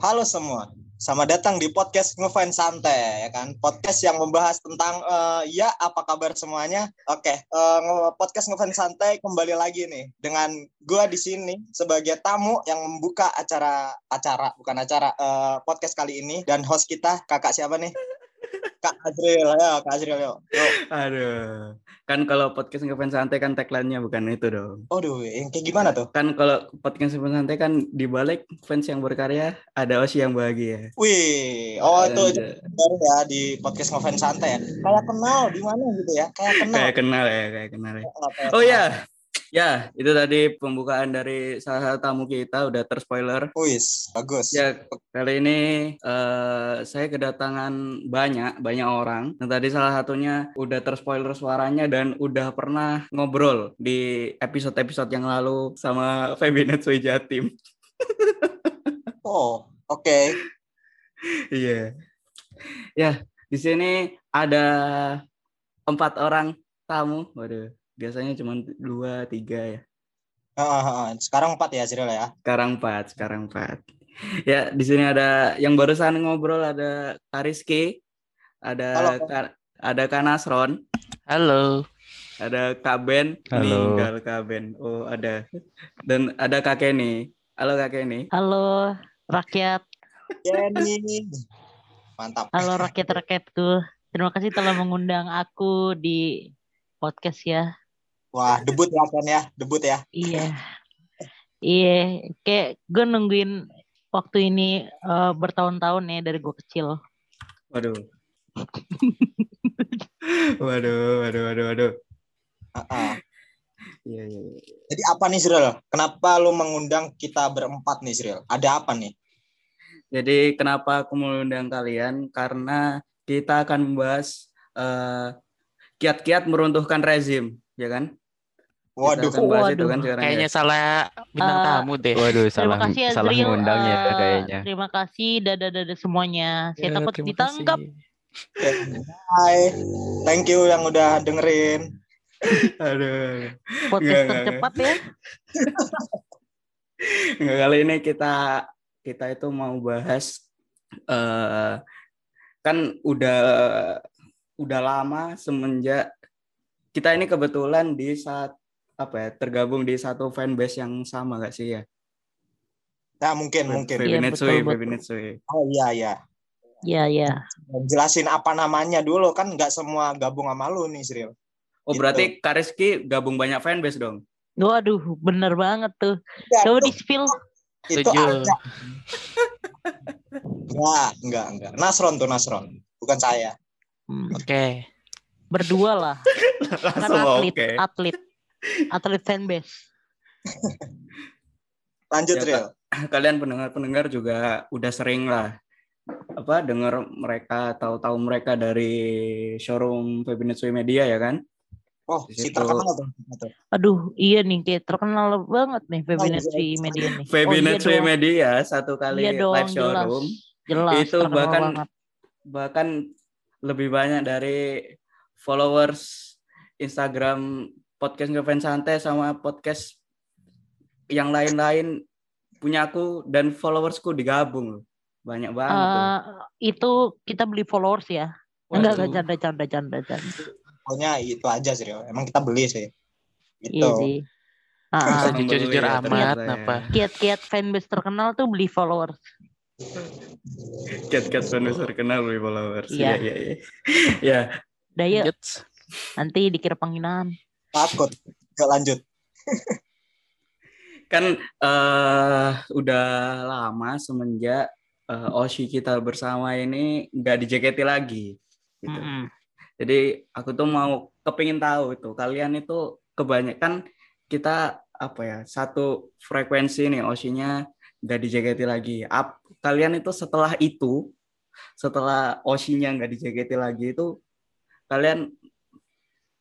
Halo semua, selamat datang di podcast Ngefans Santai, ya kan? Podcast yang membahas tentang uh, ya apa kabar semuanya. Oke, uh, podcast Ngefans Santai kembali lagi nih dengan gua di sini sebagai tamu yang membuka acara acara bukan acara uh, podcast kali ini dan host kita kakak siapa nih? Kak Azril ya, Kak Azril yuk. yuk. Aduh. Kan kalau podcast ngefans santai kan tagline-nya bukan itu dong. Aduh, yang kayak gimana tuh? Kan kalau podcast ngefans santai kan di balik fans yang berkarya ada Osi yang bahagia. Wih, oh itu baru ya di podcast ngefans santai ya. Kayak kenal di mana gitu ya? Kayak kenal. Kayak kenal ya, kayak kenal ya. Oh ya, Ya, itu tadi pembukaan dari salah satu tamu kita udah terspoiler. Wis, bagus. Ya, kali ini uh, saya kedatangan banyak banyak orang. Yang tadi salah satunya udah terspoiler suaranya dan udah pernah ngobrol di episode-episode yang lalu sama Febinet Sui Jatim. oh, oke. Okay. Iya. ya, di sini ada empat orang tamu. Waduh biasanya cuma dua tiga ya. Sekarang empat ya Cyril ya? Sekarang empat sekarang empat. Ya di sini ada yang barusan ngobrol ada Kariski ada Halo. Ka, ada Kanasron. Halo. Ada Kak Ben. Halo. meninggal Kak Ben. Oh ada. Dan ada Kak Kenny. Halo Kak Kenny. Halo rakyat. Kenny. Mantap. Halo rakyat rakyatku terima kasih telah mengundang aku di podcast ya Wah, debut ya kan ya, debut ya. Iya. Iya, kayak gue nungguin waktu ini uh, bertahun-tahun ya dari gue kecil. Waduh. waduh, waduh, waduh, waduh. Uh-uh. Iya, iya, iya. Jadi apa nih Sril? Kenapa lu mengundang kita berempat nih Sril? Ada apa nih? Jadi kenapa aku mengundang kalian? Karena kita akan membahas uh, kiat-kiat meruntuhkan rezim, ya kan? Waduh, waduh. kan kayaknya ya. salah bintang uh, tamu deh. Waduh, salah terima kasih, salah ngundangnya uh, kayaknya. Terima kasih dada-dada semuanya. Saya ya, takut ditangkap. Hai, thank you yang udah dengerin. Aduh. Podcast tercepat ya. Nggak, kali ini kita kita itu mau bahas uh, kan udah udah lama semenjak kita ini kebetulan di saat apa ya tergabung di satu fanbase yang sama gak sih ya? Nah mungkin Fe mungkin. Febinetsui, Febinetsui. Oh iya iya. Iya iya. Jelasin apa namanya dulu kan nggak semua gabung sama lu nih Sril. Oh gitu. berarti Kariski gabung banyak fanbase dong? Waduh bener banget tuh. Ya, Coba di spill. Itu aja. enggak, enggak, enggak. Nasron tuh Nasron, bukan saya. Hmm. Oke. Okay. Berdua lah. kan atlet, okay. atlet atlet fanbase. Lanjut ya, Real. Kalian pendengar-pendengar juga udah sering lah apa dengar mereka tahu-tahu mereka dari showroom Febinetsui Media ya kan? Oh, si terkenal tuh. Aduh, iya nih kayak terkenal banget nih Febinetsui oh, Media nih. Febinetsui oh, iya Media satu kali iya dong, live showroom. Jelas, jelas itu bahkan banget. bahkan lebih banyak dari followers Instagram podcast ngefans santai sama podcast yang lain-lain punya aku dan followersku digabung. Banyak banget uh, itu kita beli followers ya. Enggak enggak canda canda canda canda pokoknya itu aja sih emang kita beli sih. Itu iya sih. Ah, jujur jujur amat apa kiat-kiat fanbase terkenal tuh beli followers. Kiat-kiat fanbase terkenal beli followers. Iya. Iya iya ya. Daya. Nanti dikira penghinaan takut gak lanjut kan uh, udah lama semenjak uh, Oshi kita bersama ini nggak dijaketi lagi gitu. Mm -hmm. jadi aku tuh mau kepingin tahu itu kalian itu kebanyakan kita apa ya satu frekuensi nih Oshinya nggak dijaketi lagi Ap, kalian itu setelah itu setelah Oshinya nggak dijaketi lagi itu kalian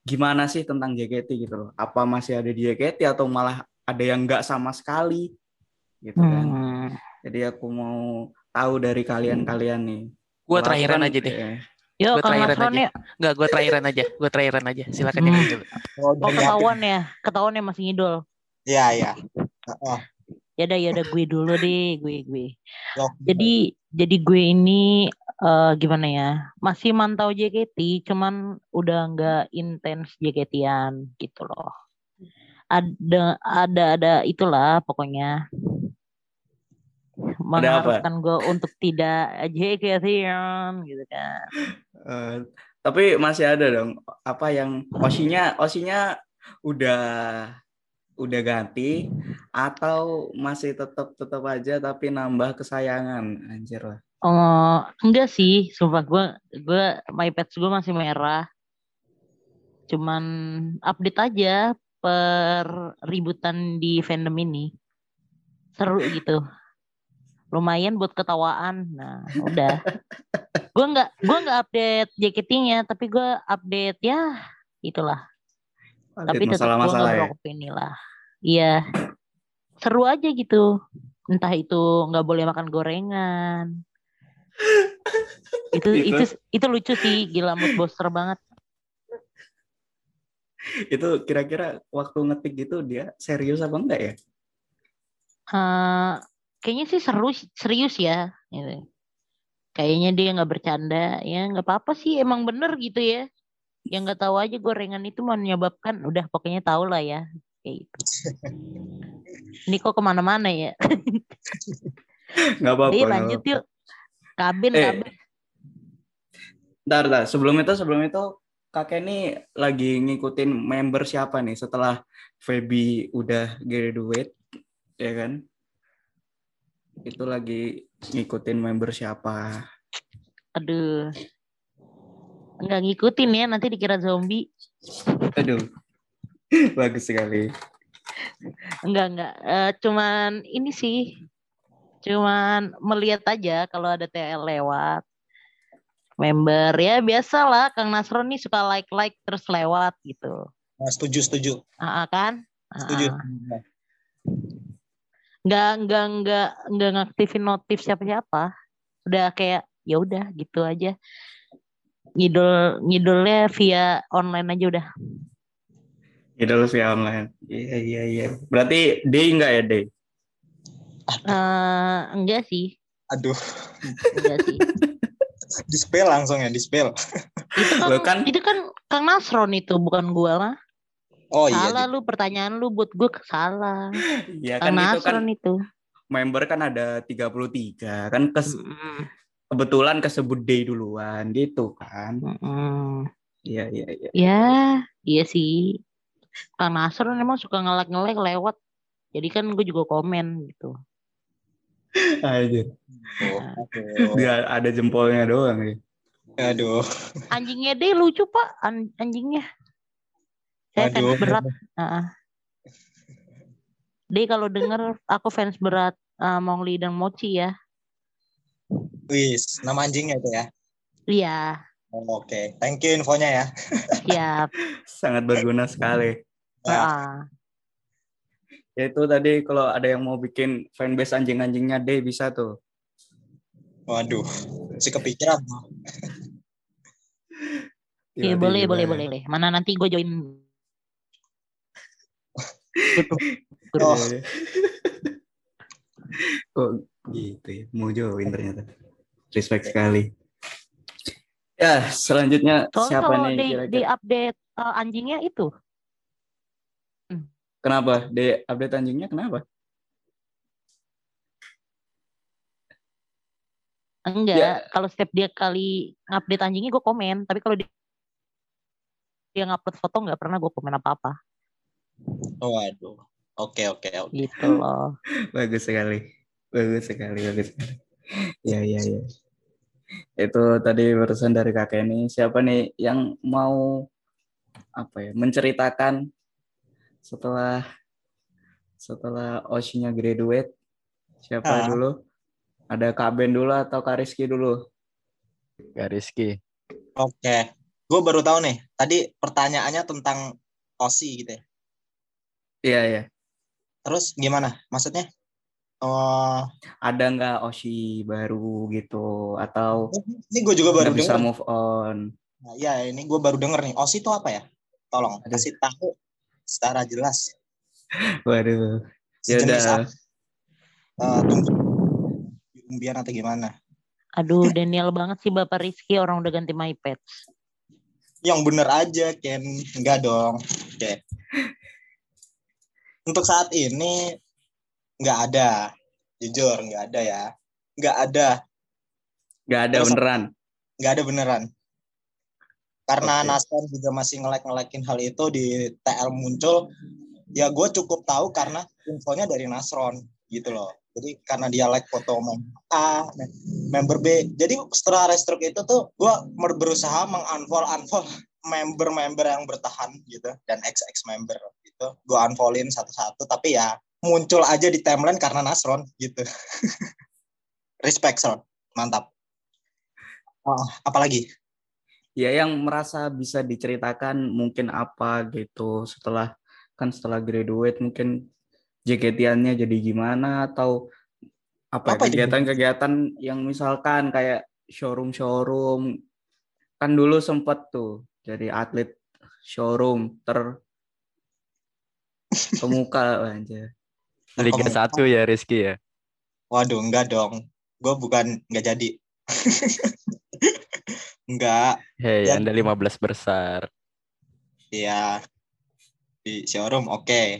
gimana sih tentang JKT gitu loh? Apa masih ada di JKT atau malah ada yang nggak sama sekali gitu kan? Hmm. Jadi aku mau tahu dari kalian-kalian nih. Gue terakhiran aja deh. Ya. Yo, gue terakhiran aja. Ya. Enggak, gue terakhiran aja. Gue terakhiran aja. Silakan hmm. dulu. Oh, ketahuan ya, ketahuan ya masih ngidol. Iya, iya. Oh. ya udah ya udah gue dulu deh gue gue jadi jadi gue ini uh, gimana ya masih mantau JKT cuman udah nggak intens JKT-an gitu loh. Ada ada ada itulah pokoknya. Mengharuskan gue untuk tidak JKT-an gitu kan. Uh, tapi masih ada dong. Apa yang osinya osinya udah udah ganti atau masih tetap tetap aja tapi nambah kesayangan? Anjir lah oh enggak sih sumpah gue gue my pets gue masih merah cuman update aja per ributan di fandom ini seru gitu lumayan buat ketawaan nah udah gue nggak gue nggak update JKT-nya tapi gue update ya itulah tapi tetap gue nggak ya? inilah Iya. Seru aja gitu. Entah itu nggak boleh makan gorengan. itu itu itu lucu sih, gila mood booster banget. itu kira-kira waktu ngetik gitu dia serius apa enggak ya? Uh, kayaknya sih seru serius ya. Gitu. Kayaknya dia nggak bercanda ya nggak apa-apa sih emang bener gitu ya. Yang nggak tahu aja gorengan itu menyebabkan udah pokoknya tahu lah ya kayak gitu. Ini kok ke mana-mana ya? Gak apa-apa. Lanjut yuk. Kabin, eh, kabin. Ntar, ntar. Sebelum itu, sebelum itu kakek ini lagi ngikutin member siapa nih setelah Feby udah graduate, ya kan? Itu lagi ngikutin member siapa? Aduh. Enggak ngikutin ya, nanti dikira zombie. Aduh. Bagus sekali. Enggak, enggak. Uh, cuman ini sih. Cuman melihat aja kalau ada TL lewat. Member ya biasalah Kang Nasron nih suka like-like terus lewat gitu. Nah, setuju, setuju. Uh, kan? Setuju. Uh, enggak, enggak, enggak, enggak ngaktifin notif siapa-siapa. Udah kayak ya udah gitu aja. Ngidol ngidolnya via online aja udah. Idol via online. Iya iya iya. Berarti D enggak ya D? Uh, enggak sih. Aduh. Enggak sih. dispel langsung ya, dispel. itu kan, kan itu kan Kang Nasron itu bukan gua mah. Oh salah iya. Salah lu pertanyaan lu buat gua salah. Iya kan Kang itu kan itu. Member kan ada 33 kan kes, mm. kebetulan kesebut D duluan gitu kan. Iya mm. iya iya. Ya, iya sih. Kang Nasr emang suka ngelek-ngelek lewat. Jadi kan gue juga komen gitu. Aja. Oh, Dia ada jempolnya doang ya. Aduh. Anjingnya deh lucu pak, An anjingnya. Saya Aduh. fans berat. Uh. Deh kalau denger aku fans berat uh, Mongli dan Mochi ya. Wis, nama anjingnya itu ya? Iya. Oh, Oke, okay. thank you infonya ya. Siap. Sangat berguna sekali. Nah. Ya itu tadi kalau ada yang mau bikin fanbase anjing-anjingnya deh bisa tuh. Waduh, si kepikiran. Iya boleh, boleh, boleh, boleh. Mana nanti gue join. oh. Kok gitu ya? Mau join ternyata. Respect sekali. Ya, selanjutnya Soalnya siapa nih di? Di update uh, anjingnya itu. Kenapa? Di update anjingnya kenapa? Enggak, ya. kalau setiap dia kali update anjingnya gue komen, tapi kalau dia, dia ngupload foto nggak pernah gue komen apa-apa. Oh, aduh. Oke, oke, oke. Gitu loh. bagus sekali. Bagus sekali, bagus sekali. Ya, ya, ya itu tadi barusan dari kakek ini siapa nih yang mau apa ya menceritakan setelah setelah Oshinya graduate siapa uh. dulu ada Kak Ben dulu atau Kak Rizky dulu Kak Rizky oke okay. gue baru tahu nih tadi pertanyaannya tentang Oshi gitu ya iya iya terus gimana maksudnya Oh, ada nggak Oshi baru gitu atau ini gue juga baru bisa move on. Nah, ya ini gue baru denger nih. Oshi itu apa ya? Tolong Aduh. kasih tahu secara jelas. Waduh. Ya udah. uh, tunggu umbian atau gimana? Aduh Daniel banget sih Bapak Rizky orang udah ganti my pets. Yang bener aja Ken. Enggak dong. Oke. Okay. untuk saat ini nggak ada. Jujur nggak ada ya. Nggak ada. Nggak ada Terus, beneran. Nggak ada beneran karena okay. Nasron juga masih ngelek-ngelekin hal itu di TL muncul ya gue cukup tahu karena infonya dari Nasron gitu loh. Jadi karena dia like foto member A member B. Jadi setelah restruk itu tuh gue berusaha mengunfollow unfollow member-member yang bertahan gitu. Dan ex-ex member gitu. Gue unfollowin satu-satu tapi ya muncul aja di timeline karena Nasron gitu. Respect Son. Mantap. Oh, apalagi ya yang merasa bisa diceritakan mungkin apa gitu setelah kan setelah graduate mungkin JKT-annya jadi gimana atau apa, apa kegiatan-kegiatan yang misalkan kayak showroom-showroom. Kan dulu sempet tuh jadi atlet showroom ter kemuka aja Liga satu ya Rizky ya? Waduh enggak dong. Gue bukan enggak jadi Enggak. Hei, ya. Anda 15 besar. Iya. Di showroom oke. Okay.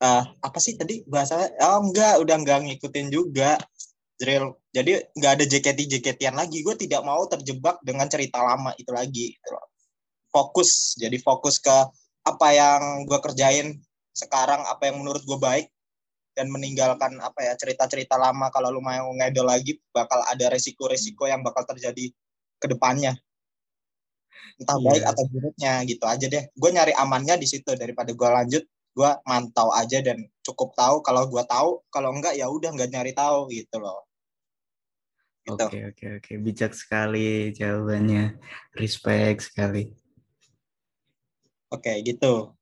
Uh, apa sih tadi bahasa? Oh enggak, udah enggak ngikutin juga. Drill. Jadi enggak ada JKT-JKTian lagi. Gue tidak mau terjebak dengan cerita lama itu lagi. Gitu fokus. Jadi fokus ke apa yang gue kerjain sekarang, apa yang menurut gue baik, dan meninggalkan apa ya cerita-cerita lama kalau lu mau ngedol lagi bakal ada resiko-resiko yang bakal terjadi ke depannya entah yeah. baik atau buruknya gitu aja deh gue nyari amannya di situ daripada gue lanjut gue mantau aja dan cukup tahu kalau gue tahu kalau enggak ya udah nggak nyari tahu gitu loh gitu. Oke oke oke bijak sekali jawabannya respect sekali. Oke gitu.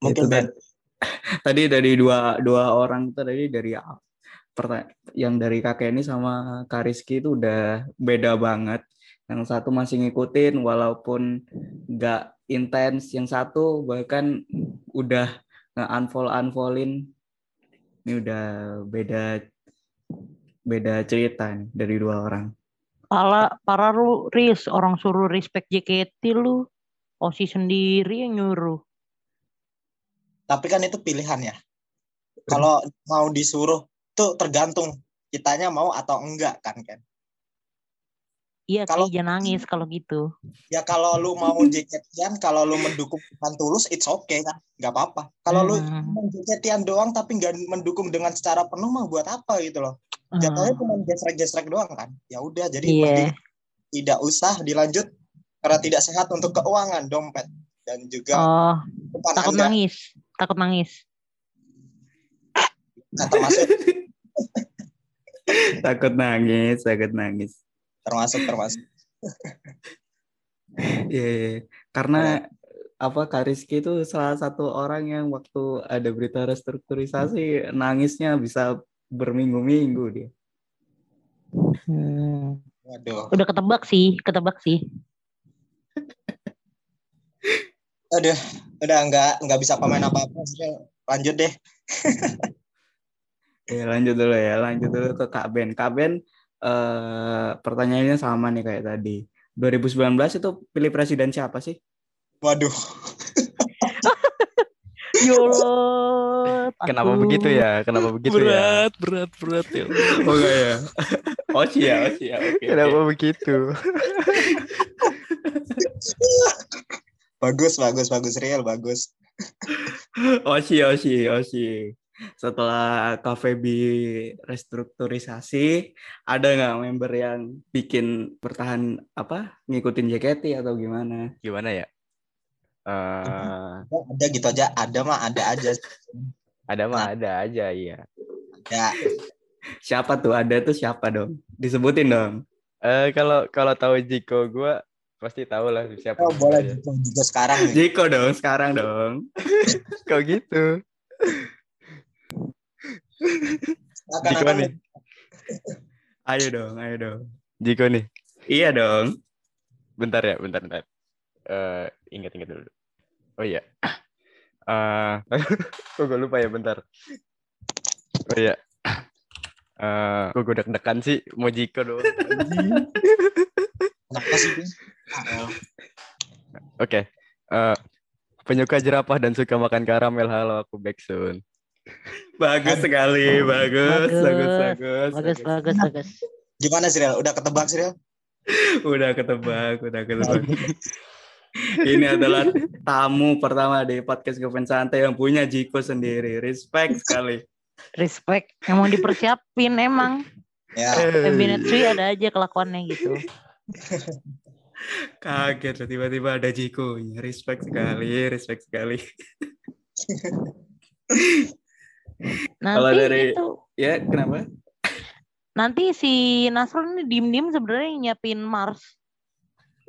Mungkin itu, tadi dari dua dua orang tadi dari yang dari kakek ini sama Kariski itu udah beda banget yang satu masih ngikutin walaupun nggak intens. Yang satu bahkan udah nge-unfollow unfollowin ini udah beda beda cerita nih dari dua orang. Pala, para lu Riz orang suruh respect JKT lu Osi sendiri yang nyuruh. Tapi kan itu pilihan ya. Kalau mau disuruh tuh tergantung kitanya mau atau enggak kan kan Iya, kalau jangan nangis kalau gitu. Ya kalau lu mau JKT-an, kalau lu mendukung dengan tulus, it's okay kan, nggak apa-apa. Kalau hmm. lu mau JKT-an doang tapi nggak mendukung dengan secara penuh mah buat apa gitu loh. Jatuhnya hmm. cuma gesrek-gesrek doang kan. Ya udah, jadi yeah. tidak usah dilanjut karena tidak sehat untuk keuangan dompet dan juga oh, takut anda. nangis, takut nangis. Nah, termasuk takut nangis, takut nangis termasuk termasuk Iya, yeah, yeah. karena apa Kariski itu salah satu orang yang waktu ada berita restrukturisasi nangisnya bisa berminggu-minggu dia. Hmm. Waduh. Udah ketebak sih, ketebak sih. Aduh, udah nggak nggak bisa pemain apa-apa. Lanjut deh. ya lanjut dulu ya, lanjut dulu ke Kak Ben. Kak Ben uh, pertanyaannya sama nih kayak tadi. 2019 itu pilih presiden siapa sih? Waduh. Yolo. Kenapa begitu ya? Kenapa begitu berat, ya? Berat, berat, berat ya. Oh enggak ya. Oh ya, oh ya. Okay, Kenapa okay. begitu? bagus, bagus, bagus real, bagus. Oshi, Oshi, Oshi setelah KVB restrukturisasi ada nggak member yang bikin bertahan apa ngikutin JKT atau gimana? Gimana ya? Uh... ada gitu aja. Ada mah ada aja ada mah nah. ada aja iya. Ya siapa tuh? Ada tuh siapa dong? Disebutin dong. Uh, kalau kalau tahu Jiko gue pasti tahu lah siapa oh boleh. Jiko, Jiko sekarang nih. Jiko dong sekarang dong. Kok gitu Jiko nih. Ayo dong, ayo dong. Jiko nih. Iya dong. Bentar ya, bentar, bentar. Uh, ingat, ingat dulu. Oh iya. Uh, kok gue lupa ya, bentar. Oh iya. Eh, kok gue deg-degan sih mau Jiko. Kenapa sih? El. Oke. Eh, penyuka jerapah dan suka makan karamel. Halo, aku Beksun. Bagus sekali, bagus, Bagus. bagus, bagus, Bagus, bagus, bagus. Gimana Sirel? Udah ketebak Sirel? Udah ketebak, udah ketebak. Ini adalah tamu pertama di podcast Goven Santai yang punya Jiko sendiri. Respect sekali. Respect. Emang dipersiapin emang. Ya. Febinetri ada aja kelakuannya gitu. Kaget loh tiba-tiba ada Jiko. Respect sekali, respect sekali. Nanti Kalau dari- itu Ya, kenapa? nanti si Nasrul ini diem-diem sebenarnya nyiapin Mars.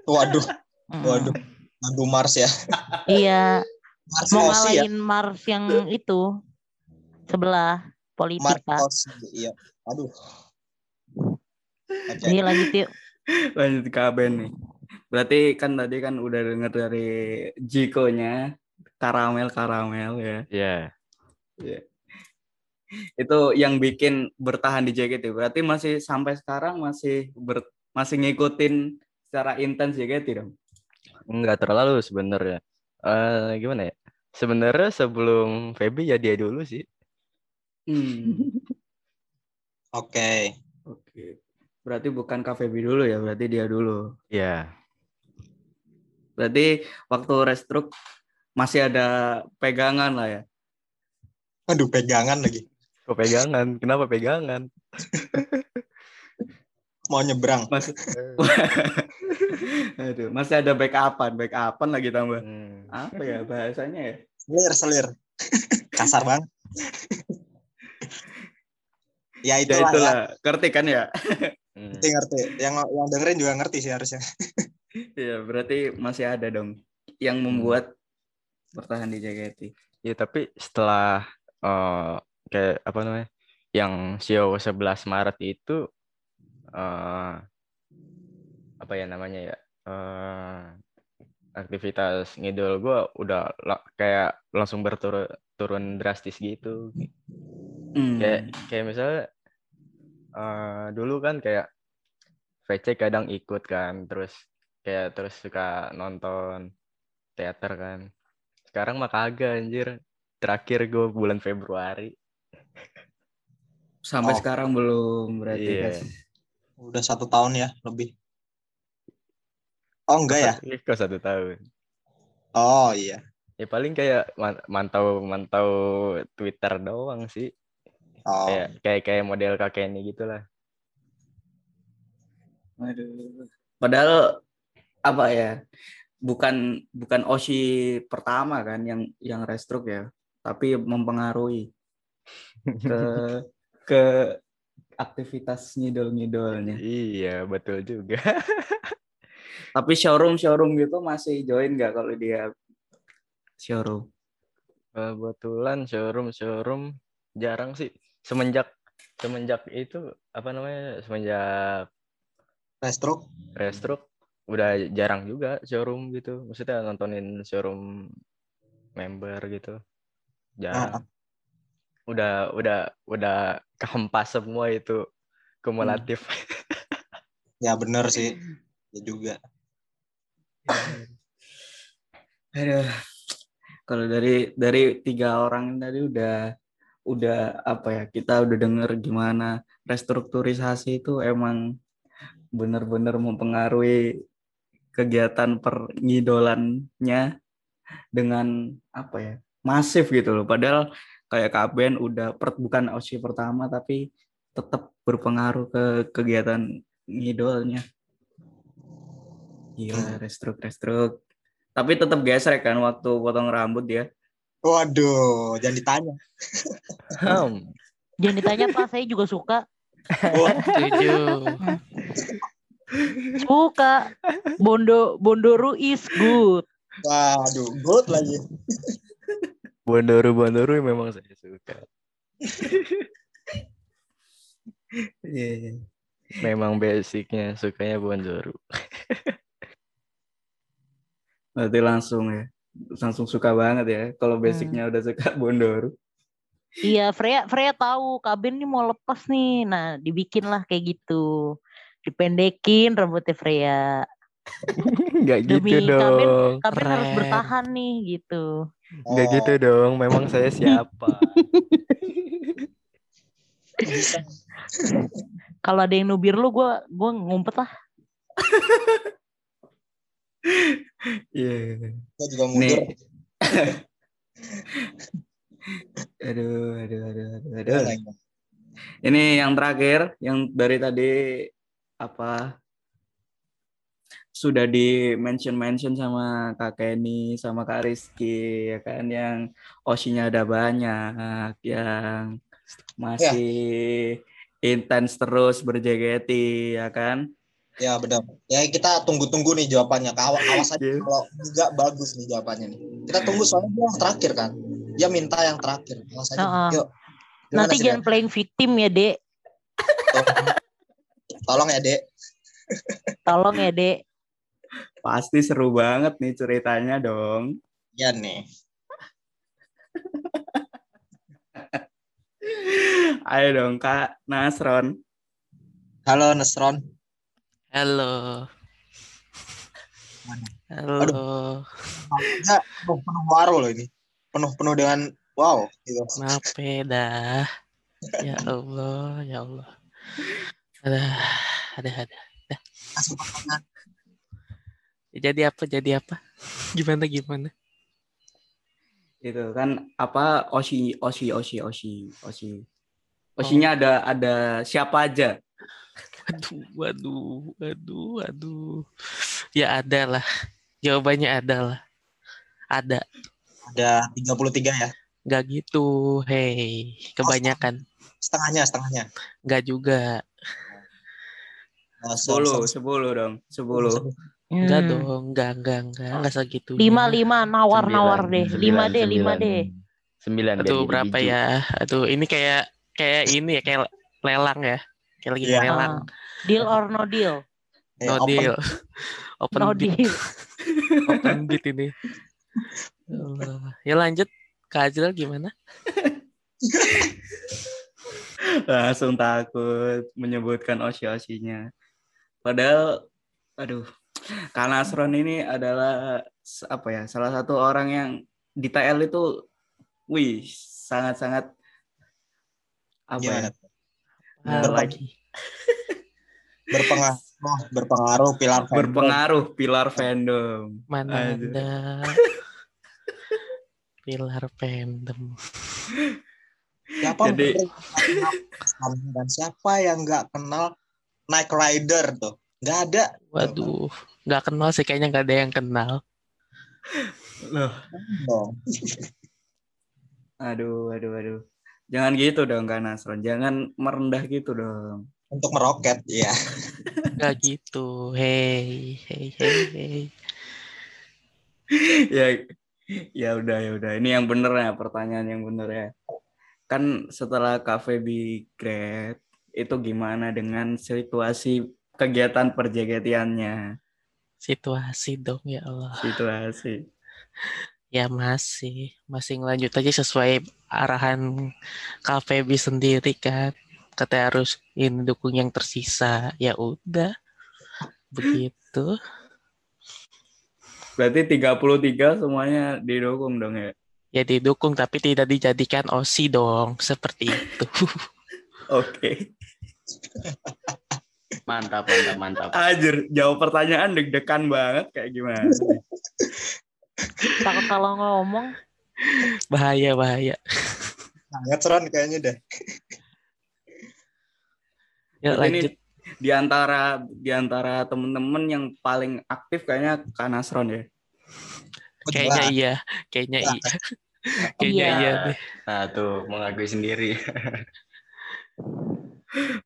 Waduh, waduh. Lagu Mars ya. Iya, Mars mau ya. ngalahin Mars yang itu sebelah Mars politika. Osi. Iya. Aduh. Oke. Ini lanjut yuk. Lanjut ke Aben nih. Berarti kan tadi kan udah denger dari Jiko-nya karamel karamel ya. Iya. Iya. Itu yang bikin bertahan di JKT. Berarti masih sampai sekarang masih ber, masih ngikutin secara intens JKT dong. Enggak terlalu sebenarnya. Eh gimana ya? Sebenarnya sebelum Feby ya dia dulu sih. Hmm. Oke. Oke. Berarti bukan KVB dulu ya, berarti dia dulu. Iya. Berarti waktu restruk masih ada pegangan lah ya. Aduh, pegangan lagi. Kok pegangan? Kenapa pegangan? Mau nyebrang. Mas Aduh, masih ada backupan, backupan lagi tambah. Hmm. Apa ya bahasanya ya? Selir, selir. Kasar banget. ya Ya itulah, ya. itulah, ngerti kan ya? Hmm. Ngerti, ngerti. Yang yang dengerin juga ngerti sih harusnya. Iya, berarti masih ada dong yang membuat bertahan di JKT. Ya tapi setelah eh kayak apa namanya? Yang show 11 Maret itu eh apa ya namanya ya? eh aktivitas ngidol gua udah la- kayak langsung berturun turun drastis gitu. Hmm. Kayak kayak misalnya eh dulu kan kayak VC kadang ikut kan, terus kayak terus suka nonton teater kan. Sekarang mah kagak anjir. Terakhir gue bulan Februari. Sampai Oh. sekarang belum berarti Iya. guys. Udah satu tahun ya, lebih. Oh, enggak ya? Ih, Kok satu tahun. Oh, iya. Ya paling kayak man- mantau mantau Twitter doang sih. Oh, Kayak kayak kayak model kakek ini gitulah. Aduh. Padahal apa ya? Bukan bukan Oshi pertama kan yang yang restruk ya, tapi mempengaruhi ke ke aktivitas ngidol-ngidolnya. Iya, betul juga. Tapi showroom showroom gitu masih join nggak kalau dia showroom? Kebetulan showroom showroom jarang sih. Semenjak semenjak itu apa namanya? Semenjak Restruk. restruk udah jarang juga showroom gitu. Maksudnya nontonin showroom member gitu. Jarang. Udah udah udah kehempas semua itu kumulatif. Ya bener sih. Ya juga. Aduh. Kalau dari dari tiga orang tadi udah udah apa ya kita udah denger gimana restrukturisasi itu emang benar-benar mempengaruhi kegiatan pengidolannya dengan apa ya masif gitu loh padahal kayak Kaben udah per, bukan OSI pertama tapi tetap berpengaruh ke kegiatan ngidolnya gila restruk restruk tapi tetap gesrek kan waktu potong rambut ya Waduh, jangan ditanya. Hmm. Jangan ditanya Pak, saya juga suka. Setuju. Suka. Bondo Bondoru is good. Waduh, good lagi. Bondoru Bondoru memang saya suka. Iya. Memang basicnya sukanya Bondoru. Berarti langsung ya. Langsung suka banget ya. Kalau basicnya udah suka Bondoru. Iya, Freya Freya tahu Kaben nih mau lepas nih. Nah, dibikinlah kayak gitu. Dipendekin rambutnya Freya. Enggak gitu Demi dong. Kaben harus bertahan nih gitu. Enggak Oh, gitu dong. Memang saya siapa? Kalau ada yang nubir lu, gue gua ngumpet lah. Iya. Gua juga mundur. Nih. aduh, aduh, aduh, aduh, aduh. Ini yang terakhir, yang dari tadi apa sudah di mention mention sama Kak Kenny sama Kak Rizky ya kan yang osinya ada banyak yang masih intens terus berJGT ya kan Ya benar. Ya kita tunggu-tunggu nih jawabannya. Awas, awas aja Iya. kalau enggak bagus nih jawabannya nih. Kita tunggu soalnya dia yang terakhir kan. Dia minta yang terakhir. Awas aja. Heeh. Yuk. Gimana Nanti jangan playing victim ya, Dek. Dek? Tolong ya, Dek. Tolong ya, Dek. Pasti seru banget nih ceritanya dong Ya nih. ayo dong Kak Nasron Halo Nesron. Halo. Halo. Enggak, penuh, penuh waru loh ini. Penuh-penuh dengan wow. Gitu. Maaf ya dah. Ya Allah, ya Allah. Ada, ada, ada. Langsung pertanyaan. Jadi apa? Jadi apa? Gimana gimana? itu kan apa Oshi Oshi Oshi Oshi Oshi Oshinya ada ada siapa aja Waduh, waduh, waduh, waduh. Ya ada lah. Jawabannya ada lah. Ada. Ada 33 ya. Nggak gitu. Hei, kebanyakan. Setengahnya, setengahnya. Nggak juga. Oh, sepuluh sepuluh dong sepuluh Enggak Hmm. dong, enggak, enggak, enggak, enggak segitu. Lima, lima, nawar, nawar deh. Lima deh, lima deh. Sembilan. Aduh, berapa biju. ya? Aduh, ini kayak kayak ini ya, kayak lelang ya. Kayak lagi Iya. lelang. Ah, deal or no deal? eh, No open. deal. Open No bid, deal. open bid ini. Ya lanjut, Kak Azril gimana? langsung takut menyebutkan Oshi Oshinya padahal aduh Kak Nasron ini adalah apa ya salah satu orang yang di TL itu wih sangat-sangat apa Gimana? ya Berpengaruh. lagi. Berpengaruh, berpengaruh pilar fandom. berpengaruh pilar fandom Mana Aduh. ada pilar fandom. Siapa Jadi- yang nggak kenal dan siapa yang nggak kenal Night Rider tuh? Nggak ada. Waduh, nggak kenal sih kayaknya nggak ada yang kenal. loh aduh aduh aduh jangan gitu dong Kak Nasron jangan merendah gitu dong Untuk meroket, ya. Nggak gitu. Hei, hei, hei, hei. ya ya udah ya udah ini yang bener ya pertanyaan yang bener ya kan setelah kafe di grade itu gimana dengan situasi kegiatan perjegetiannya Situasi dong ya Allah. situasi Ya masih, masih ngelanjut aja sesuai arahan KPB sendiri kan. Katanya harus ini dukung yang tersisa. Ya udah. Begitu. berarti 33 semuanya didukung dong ya Ya didukung tapi tidak dijadikan OSI dong. Seperti itu. oke Mantap, mantap, mantap. Anjir, jawab pertanyaan deg-degan banget kayak gimana Takut kalau ngomong. Bahaya, bahaya. Sangat seron kayaknya deh. Ya ini lanjut. di antara di antara temen-temen yang paling aktif kayaknya Kak Nasron ya Kayaknya iya. Kayaknya iya. Kayaknya Iya. iya deh. Nah, tuh mengakui sendiri.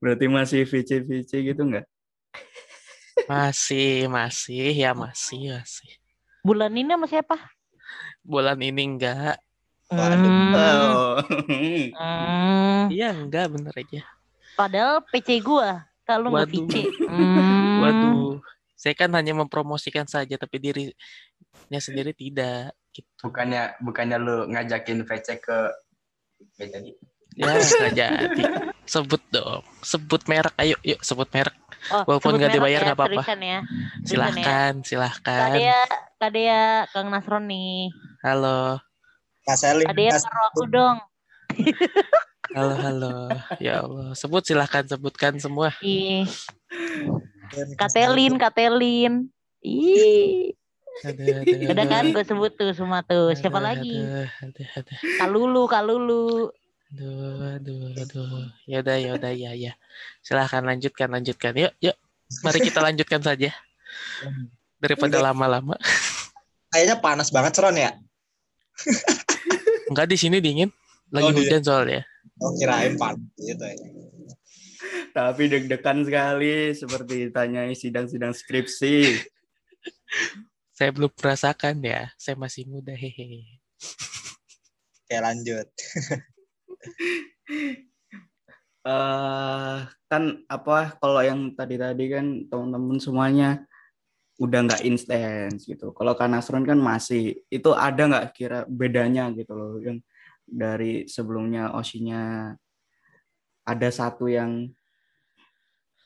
berarti masih VC VC gitu nggak Masih, masih. Ya masih, masih. Bulan ini sama siapa? Bulan ini enggak. Waduh. Hmm, oh. hmm. Iya enggak, bener aja. Padahal PC gua. Kalau nggak. PC. Hmm. Waduh, saya kan hanya mempromosikan saja, tapi dirinya sendiri tidak. Gitu. Bukannya bukannya lu ngajakin VC ke Ya, jadi. Sebut dong. Sebut merek. Ayo, yuk sebut merek. Oh, Walaupun nggak dibayar ya, nggak apa-apa. tulisan ya. Tulisan ya. Silahkan, silahkan. Kadea, Kadea, Kang Nasron nih. Halo, Kak. Kadea Kak taruh aku dong. halo, halo. Ya Allah, sebut silahkan sebutkan semua. Ih, Katelin, Katelin. Ih, Aduh, aduh, udah kan gue sebut tuh semua tuh. Siapa Aduh, lagi? Aduh, aduh, aduh, Kalulu, Kalulu. Aduh, aduh, aduh. Ya udah, ya ya. Silahkan lanjutkan, lanjutkan. Yuk, yuk. Mari kita lanjutkan saja. Daripada lama-lama. Kayaknya panas banget Ron ya. Enggak di sini dingin. Lagi Oh, hujan soalnya. Oh kirain panas gitu ya. Tapi deg-degan sekali seperti ditanyai sidang-sidang skripsi. Saya belum merasakan ya. Saya masih muda, hehe. Oke lanjut. Eh kan apa kalau yang tadi-tadi kan teman-teman semuanya udah nggak intens gitu. Kalau Kanasron kan masih itu ada nggak kira bedanya gitu loh yang dari sebelumnya osinya ada satu yang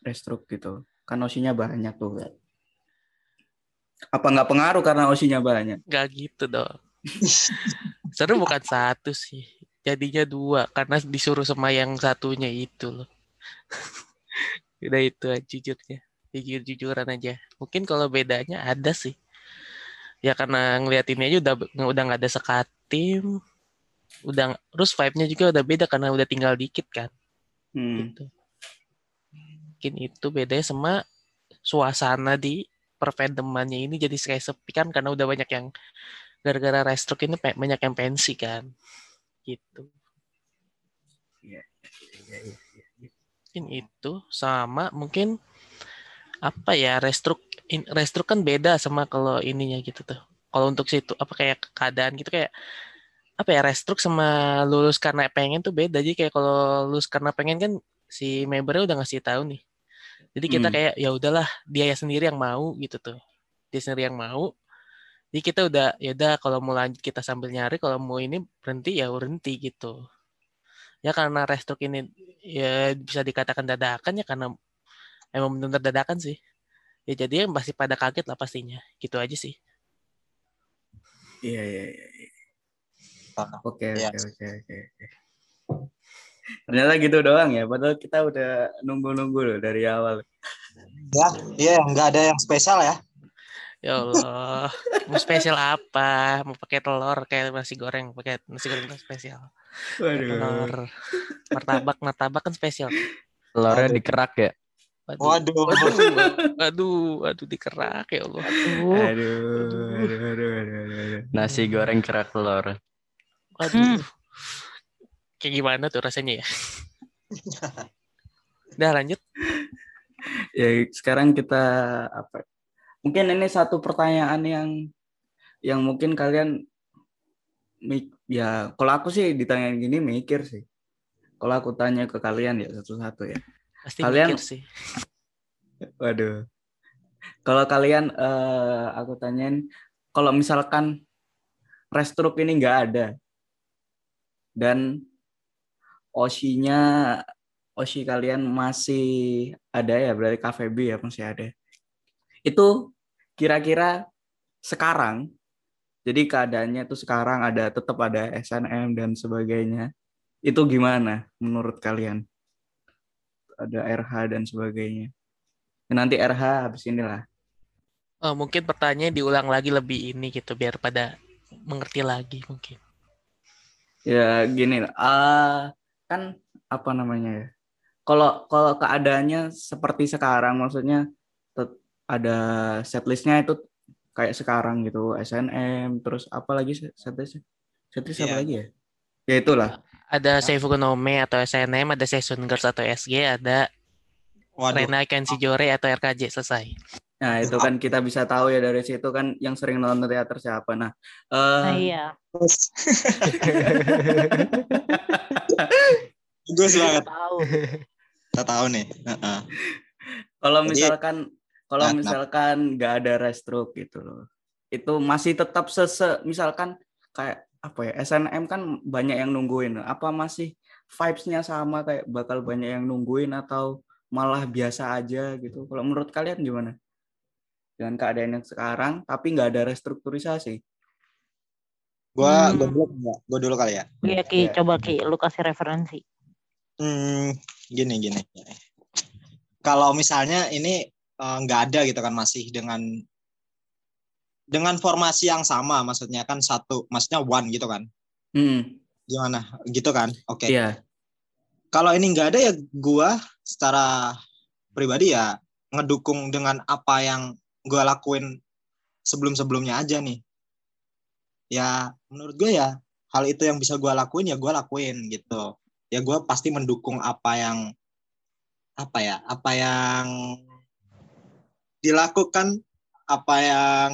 restruk gitu. Kan osinya banyak tuh kan. Apa nggak pengaruh karena osinya banyak? Nggak gitu dong. Seru bukan satu sih. Jadinya dua. Karena disuruh sama yang satunya itu loh. Udah itu aja jujurnya. Jujur-jujuran aja. Mungkin kalau bedanya ada sih. Ya karena ngeliat ini aja udah udah nggak ada sekatim. Udah terus vibe-nya juga udah beda karena udah tinggal dikit kan. Hmm. gitu. Mungkin itu bedanya sama suasana di perfandomannya ini jadi kayak sepi kan karena udah banyak yang gara-gara restruk ini banyak yang pensi kan. Gitu. Iya, iya, iya. Mungkin itu sama mungkin apa ya restruk restruk kan beda sama kalau ininya gitu tuh. Kalau untuk situ apa kayak keadaan gitu kayak apa ya restruk sama lulus karena pengen tuh beda. Jadi kayak kalau lulus karena pengen kan si membernya udah ngasih tahu nih. Jadi kita Hmm. kayak ya udahlah dia sendiri yang mau gitu tuh. Dia sendiri yang mau. Jadi kita udah ya udah kalau mau lanjut kita sambil nyari kalau mau ini berhenti ya berhenti gitu. Ya karena restruk ini ya bisa dikatakan dadakan ya karena emang benar dadakan sih. Ya jadi yang pasti pada kaget lah pastinya. Gitu aja sih. Iya iya iya. iya. Oke iya. oke oke oke. oke. Ternyata gitu doang ya. Padahal kita udah nunggu-nunggu loh dari awal. Ya, iya nggak ada yang spesial ya. Ya Allah, mau spesial apa? Mau pakai telur kayak nasi goreng, pakai nasi goreng itu spesial. Pakai telur. Waduh. Martabak, martabak kan spesial. Telurnya Aduh. dikerak ya. Waduh, Waduh. waduh, waduh, waduh dikerak ya Allah. Tuh. Aduh, aduh, aduh, aduh, aduh, aduh. Nasi goreng kerak telur. Waduh. Hmm. Kayak gimana tuh rasanya ya? Udah lanjut. Ya sekarang kita apa? Mungkin ini satu pertanyaan yang yang mungkin kalian ya kalau aku sih ditanyain gini mikir sih. Kalau aku tanya ke kalian ya satu-satu ya. Pasti Kalian- mikir sih. Waduh. Kalau kalian eh, aku tanyain kalau misalkan restruk ini nggak ada dan osinya osi kalian masih ada ya berarti KVB ya masih ada. Itu kira-kira sekarang jadi keadaannya tuh sekarang ada tetap ada SNM dan sebagainya. Itu gimana menurut kalian? Ada RH dan sebagainya. Nanti RH habis inilah. Oh, mungkin pertanyaannya diulang lagi lebih ini gitu biar pada mengerti lagi mungkin. Ya gini ah, kan apa namanya ya? Kalau kalau keadaannya seperti sekarang, maksudnya ada setlistnya itu kayak sekarang gitu, SNM, terus apa lagi set- setlist? Setlist apa Iya. lagi ya? Ya itulah. Ada Seifukunome atau SNM, ada Season Girls atau SG, ada Waduh. Rena Kensijore atau RKJ selesai. Nah itu kan kita bisa tahu ya dari situ kan yang sering nonton teater siapa. Nah, eh, Nah, iya. Bagus banget. Tahu. Kita tahu nih. Heeh. kalau Jadi- misalkan kalau Nah, nah. misalkan nggak ada restroke gitu loh itu masih tetap sese misalkan kayak apa ya SNM kan banyak yang nungguin. Apa masih vibes-nya sama kayak bakal banyak yang nungguin atau malah biasa aja gitu? Kalau menurut kalian gimana? Dengan keadaan yang sekarang, tapi nggak ada restrukturisasi. Gua, Hmm. gua dulu ya. Gua dulu kali ya. Iya Ki, Iya. coba Ki, lu kasih referensi. Hmm, gini gini. Kalau misalnya ini eh, nggak ada gitu kan masih dengan dengan formasi yang sama, maksudnya kan satu, maksudnya one gitu kan? Hmm, Gimana? Gitu kan? Oke. iya. Kalau ini nggak ada ya gua secara pribadi ya ngedukung dengan apa yang gua lakuin sebelum-sebelumnya aja nih. Ya menurut gue ya hal itu yang bisa gua lakuin ya gua lakuin gitu. Ya gua pasti mendukung apa yang apa ya apa yang dilakukan apa yang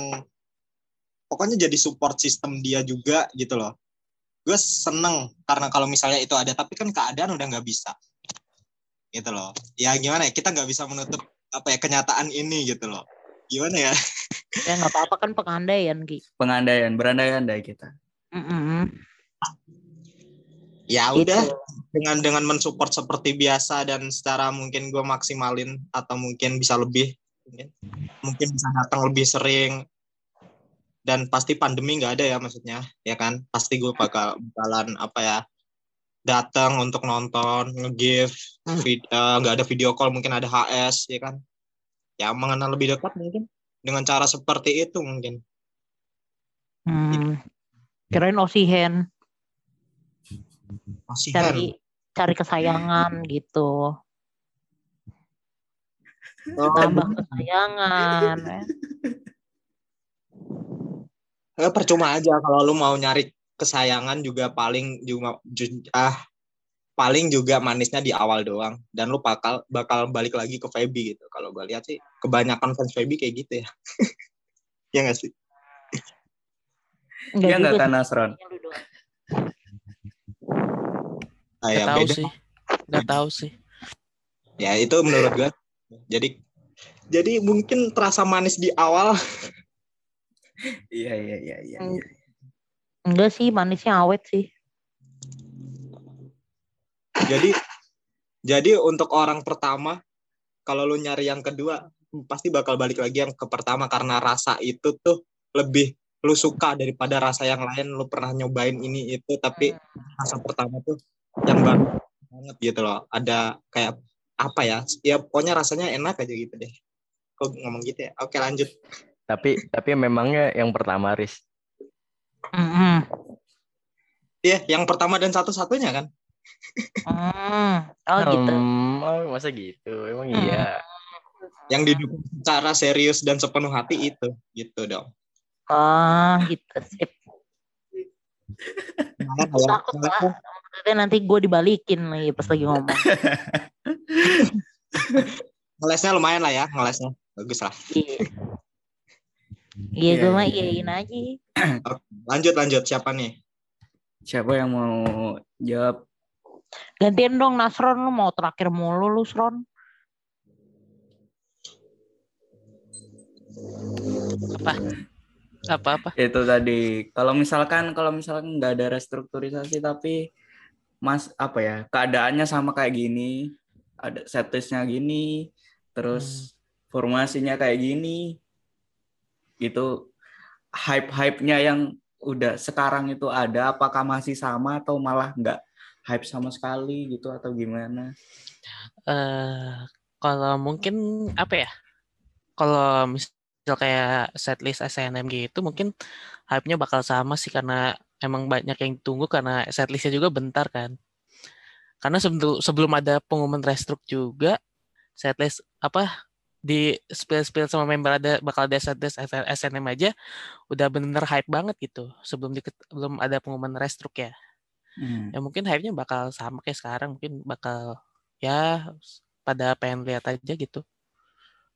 pokoknya jadi support sistem dia juga gitu loh gue seneng karena kalau misalnya itu ada tapi kan keadaan udah nggak bisa gitu loh ya gimana ya kita nggak bisa menutup apa ya kenyataan ini gitu loh gimana ya Ya nggak apa-apa kan pengandaian Ki. Pengandaian, berandai-andai kita. Mm-mm. ya Gitu. udah dengan dengan mensupport seperti biasa dan secara mungkin gue maksimalin atau mungkin bisa lebih mungkin mungkin bisa datang lebih sering. Dan pasti pandemi nggak ada ya maksudnya ya kan? Pasti gue bakal bakalan apa ya datang untuk nonton nge-give eh, nggak ada video call mungkin ada HS ya kan? Ya mengenal lebih dekat mungkin dengan cara seperti itu mungkin. Hmm. Kirain Osihen cari cari kesayangan gitu. Tambah kesayangan. ya. Eh, percuma aja kalau lu mau nyari kesayangan juga paling juga ju- ah paling juga manisnya di awal doang dan lu bakal bakal balik lagi ke Feby gitu kalau gue lihat sih kebanyakan fans Feby kayak gitu ya ya nggak sih Enggak Iya nggak kan sih, Nasron? Ah, Gak ya tahu beda sih. Gak tahu sih. ya itu menurut gue jadi jadi mungkin terasa manis di awal Iya iya iya iya. Hmm. iya. Enggak sih, manisnya awet sih. jadi jadi untuk orang pertama kalau lu nyari yang kedua pasti bakal balik lagi yang ke pertama karena rasa itu tuh lebih lu suka daripada rasa yang lain lu pernah nyobain ini itu tapi rasa pertama tuh yang baru banget gitu loh ada kayak apa ya ya pokoknya rasanya enak aja gitu deh kok ngomong gitu ya oke lanjut Tapi tapi memangnya yang pertama Riz. Iya yang pertama dan satu-satunya kan Hmm. Oh gitu. Hmm, oh, masa gitu? Emang Hmm. iya. yang didukung secara serius dan sepenuh hati itu gitu dong Oh gitu. Sip. Lumayan Aku lah ya. takut lah. Maksudnya nanti gue dibalikin lagi pas lagi ngomong. ngelesnya lumayan lah ya ngelesnya bagus lah Iya. Iya Iya, gue mah iya. iyain aja. lanjut lanjut siapa nih Siapa yang mau jawab? Gantian dong Nasron lu mau terakhir mulu lu Sron. Apa? Apa-apa? Itu tadi. Kalau misalkan kalau misalkan nggak ada restrukturisasi tapi Mas apa ya keadaannya sama kayak gini, ada setlistnya gini, terus formasinya kayak gini, gitu hype-hype-nya yang udah sekarang itu ada, apakah masih sama atau malah nggak hype sama sekali gitu atau gimana? eh kalau mungkin apa ya? Kalau misal kayak setlist SNM gitu mungkin hype-nya bakal sama sih karena emang banyak yang ditunggu karena setlistnya juga bentar kan. Karena sebelum sebelum ada pengumuman restruk juga setlist apa di spill-spill sama member ada bakal ada setlist SNM aja udah bener-bener hype banget gitu sebelum di, belum ada pengumuman restruk ya. Hmm. Ya mungkin hype-nya bakal sama kayak sekarang mungkin bakal ya pada pengen lihat aja gitu.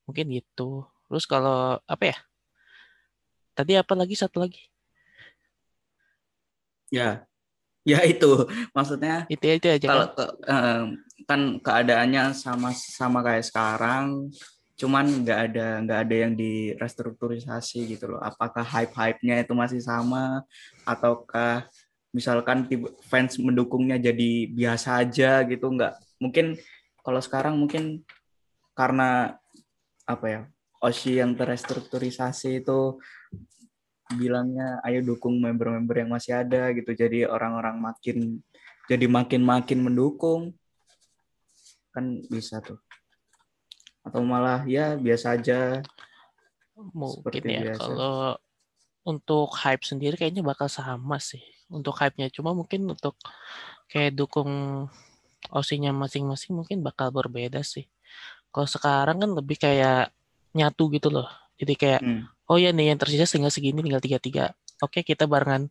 Mungkin gitu. Terus kalau apa ya? Tadi apa lagi satu lagi? Ya, ya itu. Maksudnya Itu itu aja kalau kan. ke- em, kan keadaannya sama sama kayak sekarang cuman nggak ada nggak ada yang di restrukturisasi gitu loh. Apakah hype hype nya itu masih sama ataukah misalkan fans mendukungnya jadi biasa aja gitu nggak. Mungkin kalau sekarang mungkin karena apa ya Oshi yang terrestrukturisasi itu bilangnya ayo dukung member-member yang masih ada gitu jadi orang-orang makin jadi makin-makin mendukung kan bisa tuh atau malah ya biasa aja mungkin ya biasa. kalau untuk hype sendiri kayaknya bakal sama sih untuk hype-nya. Cuma mungkin untuk kayak dukung osinya masing-masing mungkin bakal berbeda sih. Kalau sekarang kan lebih kayak nyatu gitu loh. Jadi kayak hmm. Oh ya nih yang tersisa tinggal segini tinggal tiga tiga. Oke kita barengan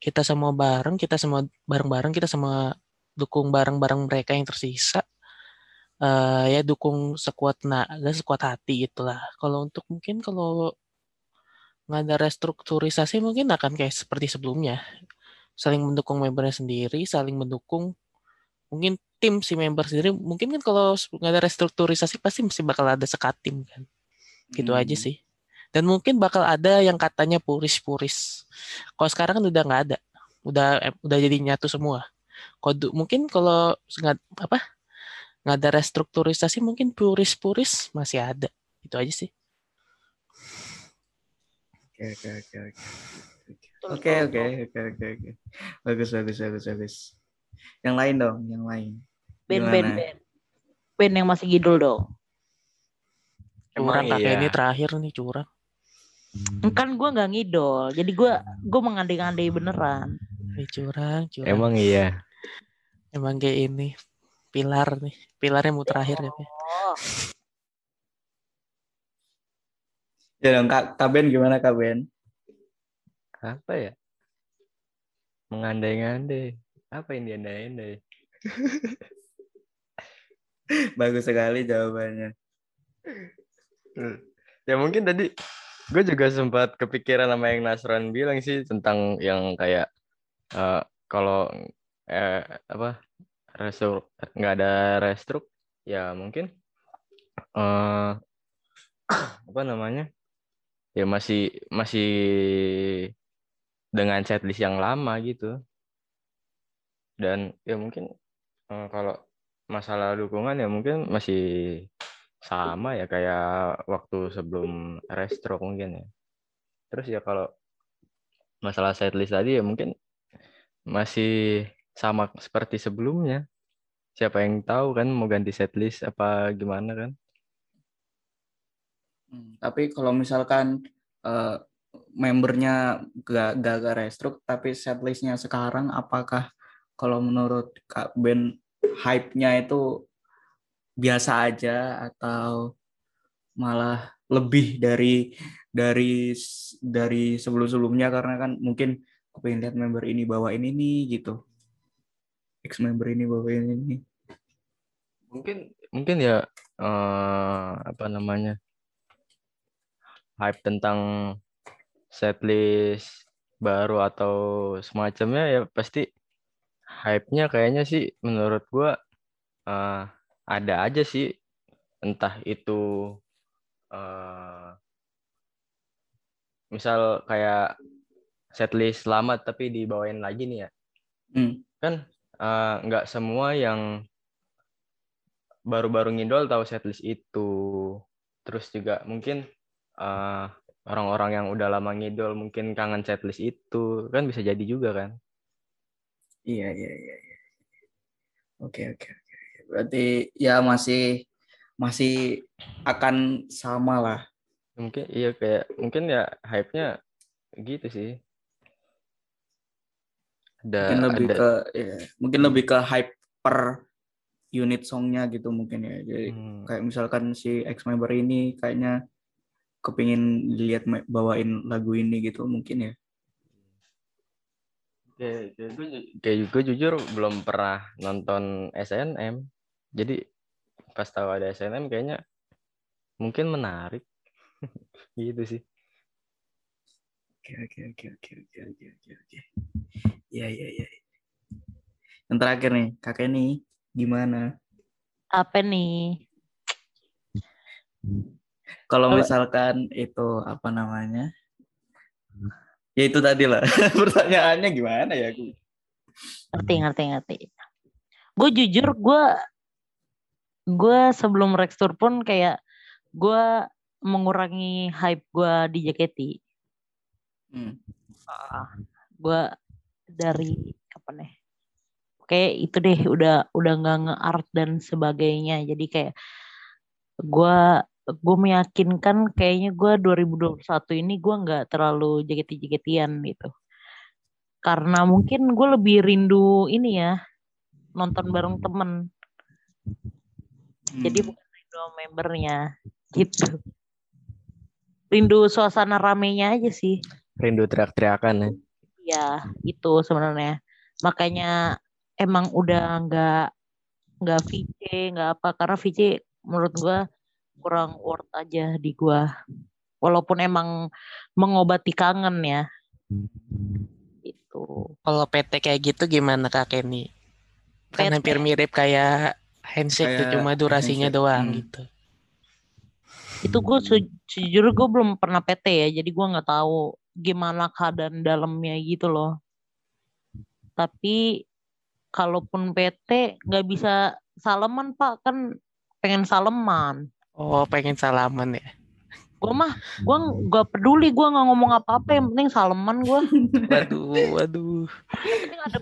kita semua bareng kita semua bareng-bareng kita semua dukung bareng-bareng mereka yang tersisa. Uh, ya dukung sekuat naga sekuat hati itulah. Kalau untuk mungkin kalau nggak ada restrukturisasi mungkin akan kayak seperti sebelumnya saling mendukung membernya sendiri, saling mendukung mungkin tim si member sendiri. Mungkin kan kalau nggak ada restrukturisasi pasti mesti bakal ada sekat tim kan. Gitu hmm. aja sih. Dan mungkin bakal ada yang katanya puris-puris. Kalau sekarang kan udah nggak ada. Udah eh, udah jadi nyatu semua. Kode mungkin kalau nggak apa nggak ada restrukturisasi mungkin puris-puris masih ada. Itu aja sih. Oke oke oke oke. Oke oke oke oke oke. Bagus bagus bagus bagus. Yang lain dong, yang lain. Ben ben ben. Ben yang masih gidul dong. Curang kakek iya. ini terakhir nih curang. Kan gue nggak ngidol, jadi gue gue mengandai-andai beneran. Ini curang, curang. Emang iya. Emang kayak ini pilar nih, pilarnya mau terakhir ya. Oh. Ya dong, Kak, Kak Ben gimana Kak Ben? apa ya mengandai-ngandai apa yang diandai-andai bagus sekali jawabannya hmm. ya mungkin tadi gue juga sempat kepikiran sama yang Nasron bilang sih tentang yang kayak uh, kalau eh, apa restruk nggak ada restruk ya mungkin uh, apa namanya ya masih masih dengan setlist yang lama gitu. Dan ya mungkin eh, kalau masalah dukungan ya mungkin masih sama ya kayak waktu sebelum restro mungkin ya. Terus ya kalau masalah setlist tadi ya mungkin masih sama seperti sebelumnya. Siapa yang tahu kan mau ganti setlist apa gimana kan. Hmm, tapi kalau misalkan uh, membernya gak gak, restruk tapi setlistnya sekarang apakah kalau menurut Kak Ben hype-nya itu biasa aja atau malah lebih dari dari dari sebelum-sebelumnya karena kan mungkin aku pengen lihat member ini bawa ini nih gitu. Ex member ini bawa ini. Nih mungkin mungkin ya uh, apa namanya hype tentang setlist baru atau semacamnya ya pasti hype-nya kayaknya sih menurut gua uh, ada aja sih. Entah itu uh, misal kayak setlist lama tapi dibawain lagi nih ya. Hmm. kan uh, nggak semua yang baru-baru ngidol tahu setlist itu. Terus juga mungkin uh, orang-orang yang udah lama ngidol mungkin kangen setlist itu. Kan bisa jadi juga kan? Iya iya iya, iya. oke oke berarti ya masih masih akan sama lah. Mungkin iya kayak mungkin ya hype-nya gitu sih. Ada mungkin lebih ada, ke ya, mungkin lebih ke hype per unit songnya gitu mungkin ya. Jadi hmm. kayak misalkan si ex member ini kayaknya kepingin lihat bawain lagu ini gitu mungkin ya. Kayak gue kayak gue jujur belum pernah nonton SNM jadi pas tahu ada SNM kayaknya mungkin menarik. Gitu sih. Oke oke oke oke oke oke oke oke. Ya ya ya yang terakhir nih kakek nih gimana? Apa nih? Kalau misalkan itu apa namanya? Ya itu tadi lah. Pertanyaannya gimana ya? ngerti ngerti ngerti. Gue jujur gue gue sebelum Rextur pun kayak gue mengurangi hype gue di JKT Hmm. uh, gue dari apa nih kayak itu deh udah udah nggak nge-art dan sebagainya. Jadi kayak gue gue meyakinkan kayaknya gue 2021 ini gue nggak terlalu JKT-JKTian gitu. Karena mungkin gue lebih rindu ini ya nonton bareng temen jadi Hmm. bukan rindu sama membernya gitu rindu suasana ramenya aja sih Rindu teriak-teriakan ya. ya itu sebenarnya makanya emang udah nggak nggak VC nggak apa karena VC menurut gua kurang worth aja di gua walaupun emang mengobati kangen ya itu Kalau PT kayak gitu gimana Kak Kenny? Kan PT. hampir mirip kayak handshake tuh Kayak cuma durasinya handshake, doang hmm. gitu. itu gue sejujurnya gue belum pernah PT ya jadi gua nggak tahu gimana keadaan dalamnya gitu loh tapi kalaupun PT nggak bisa salaman pak kan pengen salaman Oh, pengen salaman ya. gue mah gue gak peduli gue nggak ngomong apa-apa yang penting salaman gue Waduh, waduh.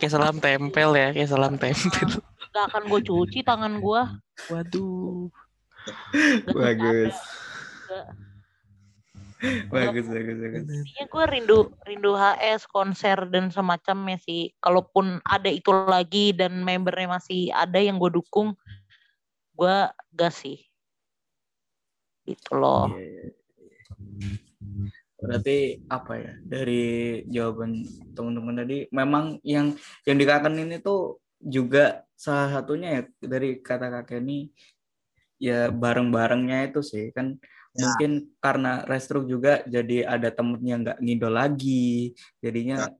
Kayak salam tempel ya, kayak salam tempel. Gak akan gue cuci tangan gue Waduh. bagus bagus bagus bagus Intinya gue rindu rindu HS konser dan semacamnya sih. Kalaupun ada itu lagi dan membernya masih ada yang gue dukung, gue gas sih. Itu loh. Iya, iya, iya. Berarti apa ya dari jawaban teman-teman tadi memang yang yang dikakenin itu juga salah satunya ya dari kata kakek ini ya bareng-barengnya itu sih kan Ya. mungkin karena restruk juga jadi ada temennya nggak ngidol lagi jadinya yang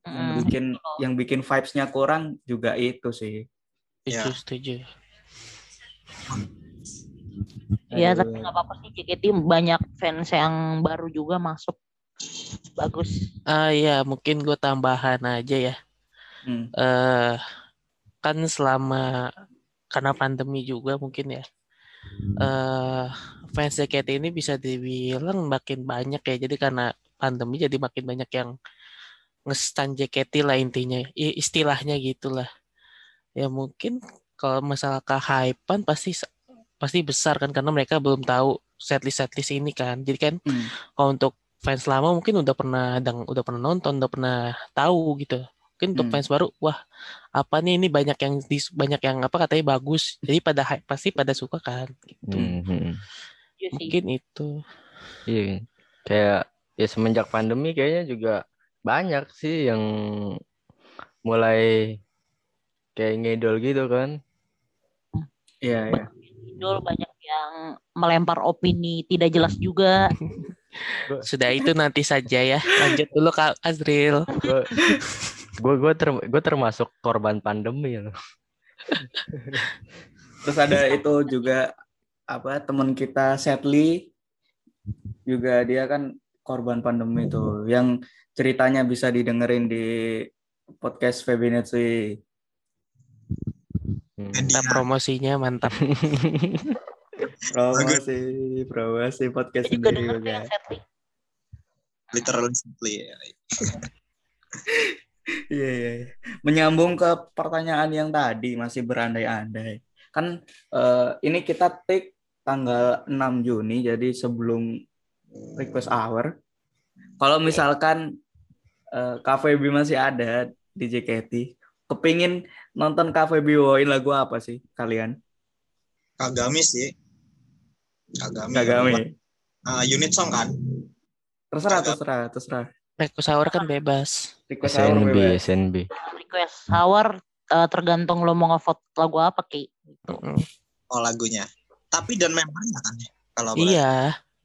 Mm. bikin yang bikin vibes-nya kurang juga itu sih Ya. setuju. Iya Aduh. tapi nggak apa-apa sih JKT banyak fans yang baru juga masuk. Bagus. Ah iya, mungkin gue tambahan aja ya. Hmm. eh kan selama karena pandemi juga mungkin ya. eh fans JKT ini bisa dibilang makin banyak ya. Jadi karena pandemi jadi makin banyak yang ngestan JKT lah intinya. Istilahnya gitulah. Ya mungkin kalau masalah kehypean pasti pasti besar kan karena mereka belum tahu setlist setlist ini kan. Jadi kan Hmm. kalau untuk fans lama mungkin udah pernah udah pernah nonton, udah pernah tahu gitu. Mungkin untuk Hmm. fans baru, wah apa nih ini banyak yang dis- banyak yang apa katanya bagus. Jadi pada pasti pada suka kan. Gitu. Hmm, hmm. Iya sih. Mungkin itu. Iya, kayak ya semenjak pandemi kayaknya juga banyak sih yang mulai kayak ngedol gitu kan. Iya, iya. Idol banyak yang melempar opini tidak jelas juga. Sudah itu nanti saja ya. Lanjut dulu Kak Azril. Gue gue ter, gue termasuk korban pandemi loh. Terus ada itu juga apa teman kita Setli juga dia kan korban pandemi itu yang ceritanya bisa didengerin di podcast Febinetsi. Hmm. Mantap promosinya mantap. Promosi, promosi podcast Saya juga sendiri denger tuh juga. yang Setli. literally simply ya. Iya, iya. iya. Menyambung ke pertanyaan yang tadi masih berandai-andai. Kan eh, ini kita take tanggal 6 Juni jadi sebelum request hour. Kalau misalkan eh, KVB masih ada di JKT, kepingin nonton KVB bawain lagu apa sih kalian? Kagami sih. Kagami. Kagami. Ah, unit song kan. Terserah, Kagami. terserah, terserah. Request hour kan bebas. Request hour SNB, bebas. SNB. Request hour eh, tergantung lo mau ngevote lagu apa Ki. Mm-mm. Oh lagunya. Tapi dan membernya kan ya. Kalau boleh. Iya,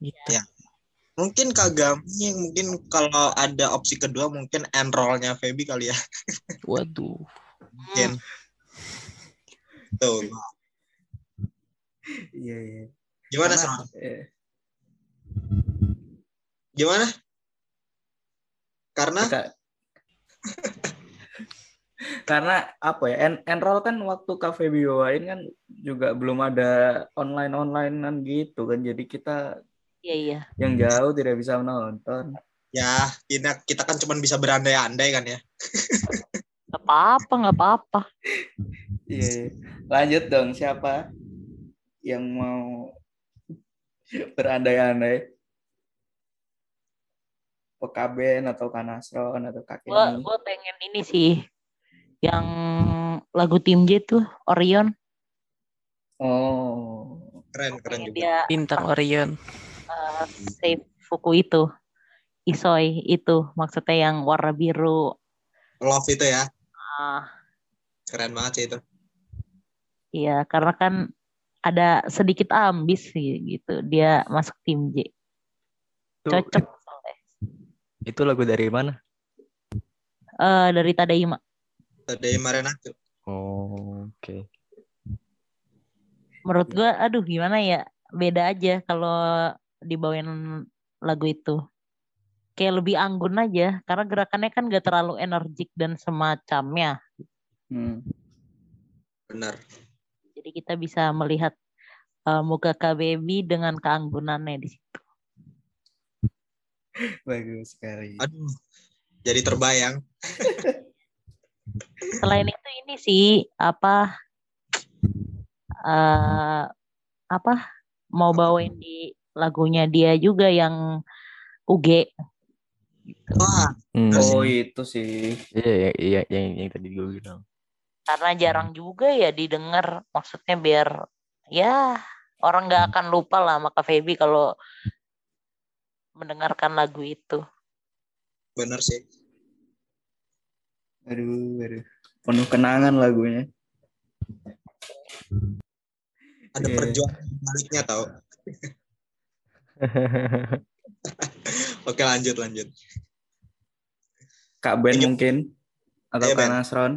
gitu. Ya. Mungkin Kagami mungkin kalau ada opsi kedua mungkin enrollnya Feby kali ya. Waduh. Mungkin. Tuh. Iya, iya. Gimana Sam? eh, Gimana? Karena kita- Karena apa ya? En enroll kan waktu cafe bawain kan juga belum ada online onlinean gitu kan. Jadi kita Iya iya. yang jauh tidak bisa menonton. Ya, kita kita kan cuma bisa berandai-andai kan ya. Gak apa-apa, gak apa-apa. Iya. iya. Lanjut dong siapa yang mau berandai-andai? Pekaben atau Kanasron atau kakek Gua gua pengen ini sih. Yang lagu tim J tuh Orion. Oh. Keren, keren Pengen juga. dia Bintang Orion. uh, save Fuku itu. Isoi itu maksudnya yang warna biru. Love itu ya. Ah, Keren banget sih itu. iya, karena kan ada sedikit ambis sih gitu. Dia masuk tim J. Cocok. Itu lagu dari mana? Eh, dari Tadaima. Dari Marenato. Oh, oke. Menurut gua aduh gimana ya? Beda aja kalau dibawain lagu itu. Kayak lebih anggun aja karena gerakannya kan gak terlalu energik dan semacamnya. Hmm. Benar. Jadi kita bisa melihat eh, muka KBB dengan keanggunannya di situ. Bagus sekali. Aduh. Jadi terbayang. Selain itu ini sih apa eh apa mau bawain di lagunya dia juga yang UG Wah, Hmm. Oh itu sih. Iya, iya, iya, yang, yang tadi gue bilang. karena jarang juga ya didengar maksudnya biar ya orang nggak akan lupa lah sama Kak Feby kalau mendengarkan lagu itu. bener sih. Aduh, aduh. Penuh kenangan lagunya. Ada Iya. perjuangan di baliknya tau. Oke lanjut lanjut. Kak Ben mungkin atau Iya, Kak Ben. Nasron.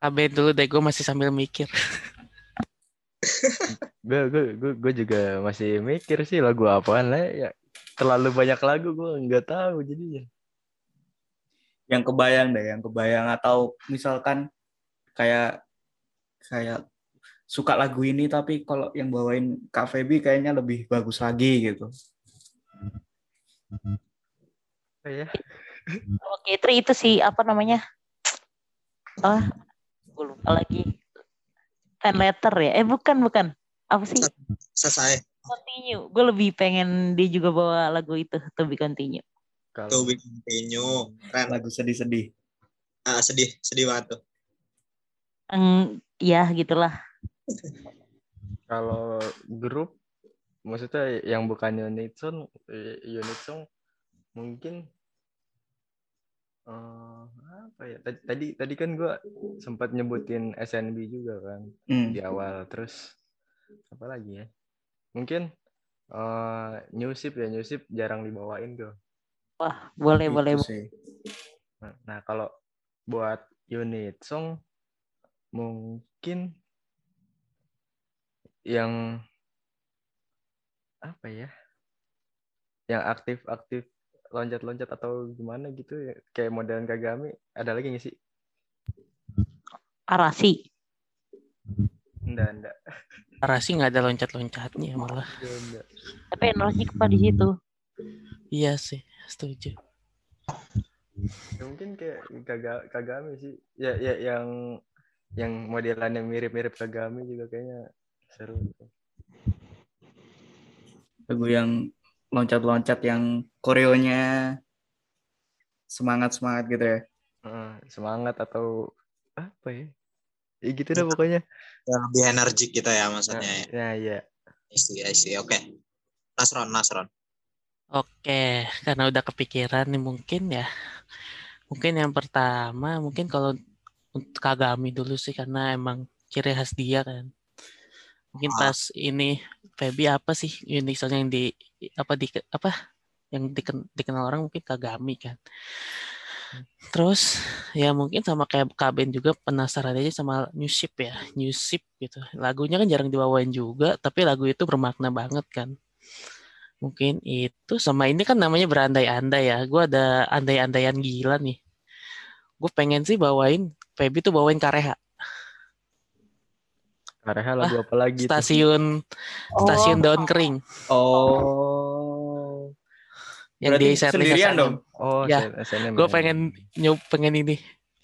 KB dulu deh, gue masih sambil mikir. gue, gue, gue, gue juga masih mikir sih lagu apaan lah ya. Terlalu banyak lagu gue nggak tahu jadinya. Yang kebayang deh, yang kebayang atau misalkan kayak kayak suka lagu ini tapi kalau yang bawain Kak Feby kayaknya lebih bagus lagi gitu. Oh, ya. Oke, Tri itu sih apa namanya? Ah, gue lupa lagi. Fan letter ya? Eh bukan bukan. Apa sih? Selesai. Continue. Gue lebih pengen dia juga bawa lagu itu, To Be Continue. To Kalau be continue. Keren. Lagu sedih-sedih. Ah, sedih, sedih banget tuh. Eng, ya gitulah. kalau grup maksudnya yang bukan unit song, eh, unit song mungkin eh, apa ya tadi tadi tadi kan gue sempat nyebutin SNB juga kan Hmm. di awal terus apa lagi ya mungkin eh new ship ya new ship jarang dibawain tuh Wah, boleh Itu boleh. sih. nah, nah kalau buat unit song mungkin yang apa ya yang aktif-aktif loncat-loncat atau gimana gitu ya kayak modelan Kagami ada lagi nggak sih Arasi. enggak enggak Arasi nggak ada loncat-loncatnya malah. enggak. Tapi energik apa di situ? Iya sih, setuju. Ya, mungkin kayak Kaga- Kagami sih ya ya yang yang modelannya mirip-mirip Kagami juga kayaknya seru Lagu yang loncat-loncat yang koreonya semangat-semangat gitu ya. Heeh, semangat atau apa ya ya gitu dah pokoknya Yang lebih energik gitu ya maksudnya. ya. nah ya I see, I see. Oke. Nasron, Nasron. Oke, karena udah kepikiran nih mungkin ya. Mungkin yang pertama, mungkin kalau untuk Kagami dulu sih karena emang ciri khas dia kan. Mungkin Ah. pas ini Feby apa sih unik soalnya yang di apa di apa yang diken- dikenal orang mungkin Kagami kan. Terus ya mungkin sama kayak Kaben juga penasaran aja sama New Ship ya, New Ship gitu. Lagunya kan jarang dibawain juga, tapi lagu itu bermakna banget kan. Mungkin itu sama ini kan namanya berandai-andai ya. Gue ada andai-andaian gila nih. gue pengen sih bawain Feby tuh bawain Kareha. Kareha lagu apa lagi? Stasiun Oh. stasiun daun kering Oh. Yang Berarti di setlist sendirian SNM. dong? Oh, Ya, SNM. Gue pengen nyob pengen ini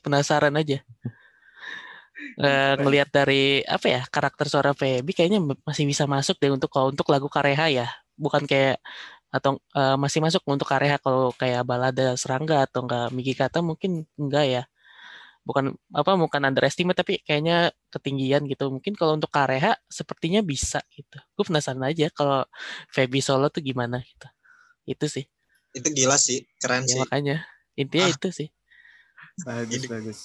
penasaran aja. Eh, ngelihat dari apa ya karakter suara Feby kayaknya masih bisa masuk deh untuk kalau untuk lagu Kareha ya bukan kayak atau eh, masih masuk untuk Kareha kalau kayak balada serangga atau enggak Miki Kata mungkin enggak ya bukan apa bukan underestimate tapi kayaknya ketinggian gitu mungkin kalau untuk Kareha sepertinya bisa gitu gue penasaran aja kalau Feby solo tuh gimana gitu itu sih Itu gila sih, keren ya sih. makanya intinya Ah. itu sih Bagus, Ini- bagus.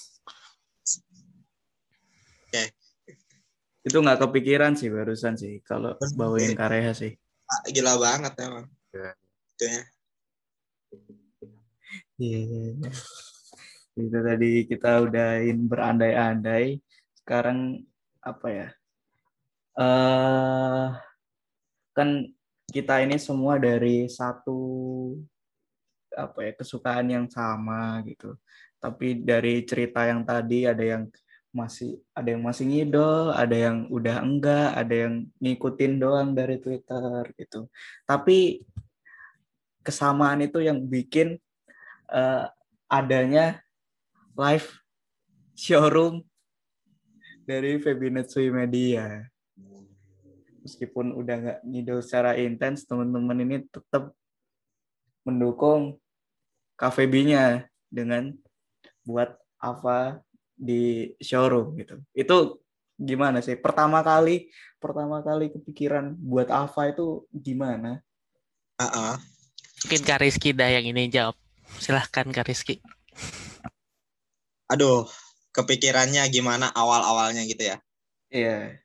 Oke. Itu nggak kepikiran sih barusan sih kalau bawain Kareha sih. Ah, Gila banget emang. Iya. Itu ya. Iya, iya, iya. Itu tadi kita udahin berandai-andai. Sekarang apa ya? eh kan kita ini semua dari satu apa ya kesukaan yang sama gitu. Tapi dari cerita yang tadi ada yang masih ada yang masih ngidol, ada yang udah enggak, ada yang ngikutin doang dari Twitter gitu. Tapi kesamaan itu yang bikin eh, adanya live showroom dari Febinetsui Media. Meskipun udah nggak ngidol secara intens, teman-teman ini tetap mendukung KVB-nya dengan buat apa di showroom gitu. Itu gimana sih? Pertama kali, pertama kali kepikiran buat Ava itu gimana? Ah, ah. mungkin Kak Rizky dah yang ini jawab silahkan Kak Rizky Aduh, kepikirannya gimana awal-awalnya gitu ya. Iya.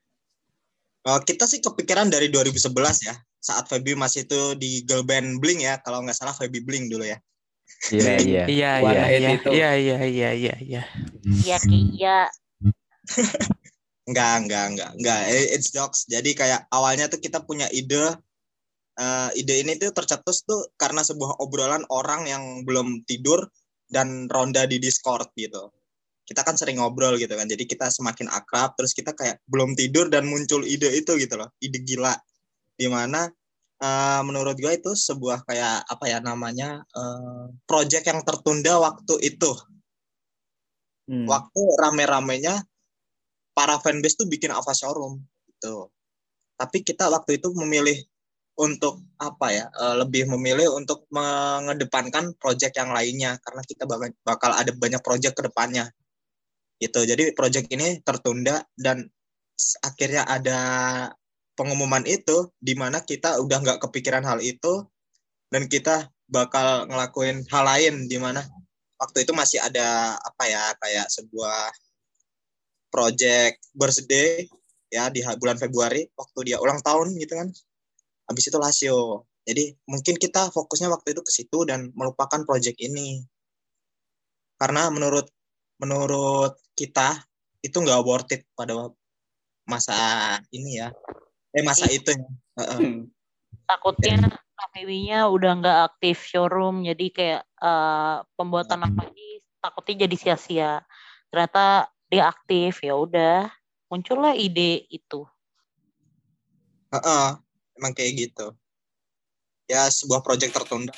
Eh, kita sih kepikiran dari 2011 ya. Saat Feby masih itu di girl band Bling ya. Kalau nggak salah Feby Bling dulu ya. Iya, iya. iya Warna iya iya itu. iya iya iya iya iya Iya Ki, iya. Enggak, enggak, enggak, enggak. It's jokes. Jadi kayak awalnya tuh kita punya ide. eh, ide ini tuh tercetus tuh karena sebuah obrolan orang yang belum tidur dan ronda di Discord gitu. Kita kan sering ngobrol gitu kan. Jadi kita semakin akrab terus kita kayak belum tidur dan muncul ide itu gitu loh. Ide gila. Di mana eh, menurut gue itu sebuah kayak apa ya namanya eh, project yang tertunda waktu itu Hmm. waktu rame-ramenya para fanbase tuh bikin Ava Showroom gitu. Tapi kita waktu itu memilih untuk apa ya? eh, lebih memilih untuk mengedepankan project yang lainnya karena kita bakal, ada banyak project ke depannya. Gitu. Jadi project ini tertunda dan akhirnya ada pengumuman itu di mana kita udah nggak kepikiran hal itu dan kita bakal ngelakuin hal lain di mana waktu itu masih ada apa ya kayak sebuah project birthday ya di bulan Februari waktu dia ulang tahun gitu kan. Habis itu Lasio jadi mungkin kita fokusnya waktu itu ke situ dan melupakan project ini. Karena menurut menurut kita itu nggak worth it pada masa ini ya eh masa itu ya Heeh. Hmm. Takutnya KPW-nya udah nggak aktif showroom, jadi kayak eh, pembuatan apa ini takutnya jadi sia-sia. Ternyata dia aktif, ya udah muncullah ide itu. Heeh, emang kayak gitu. Ya sebuah project tertunda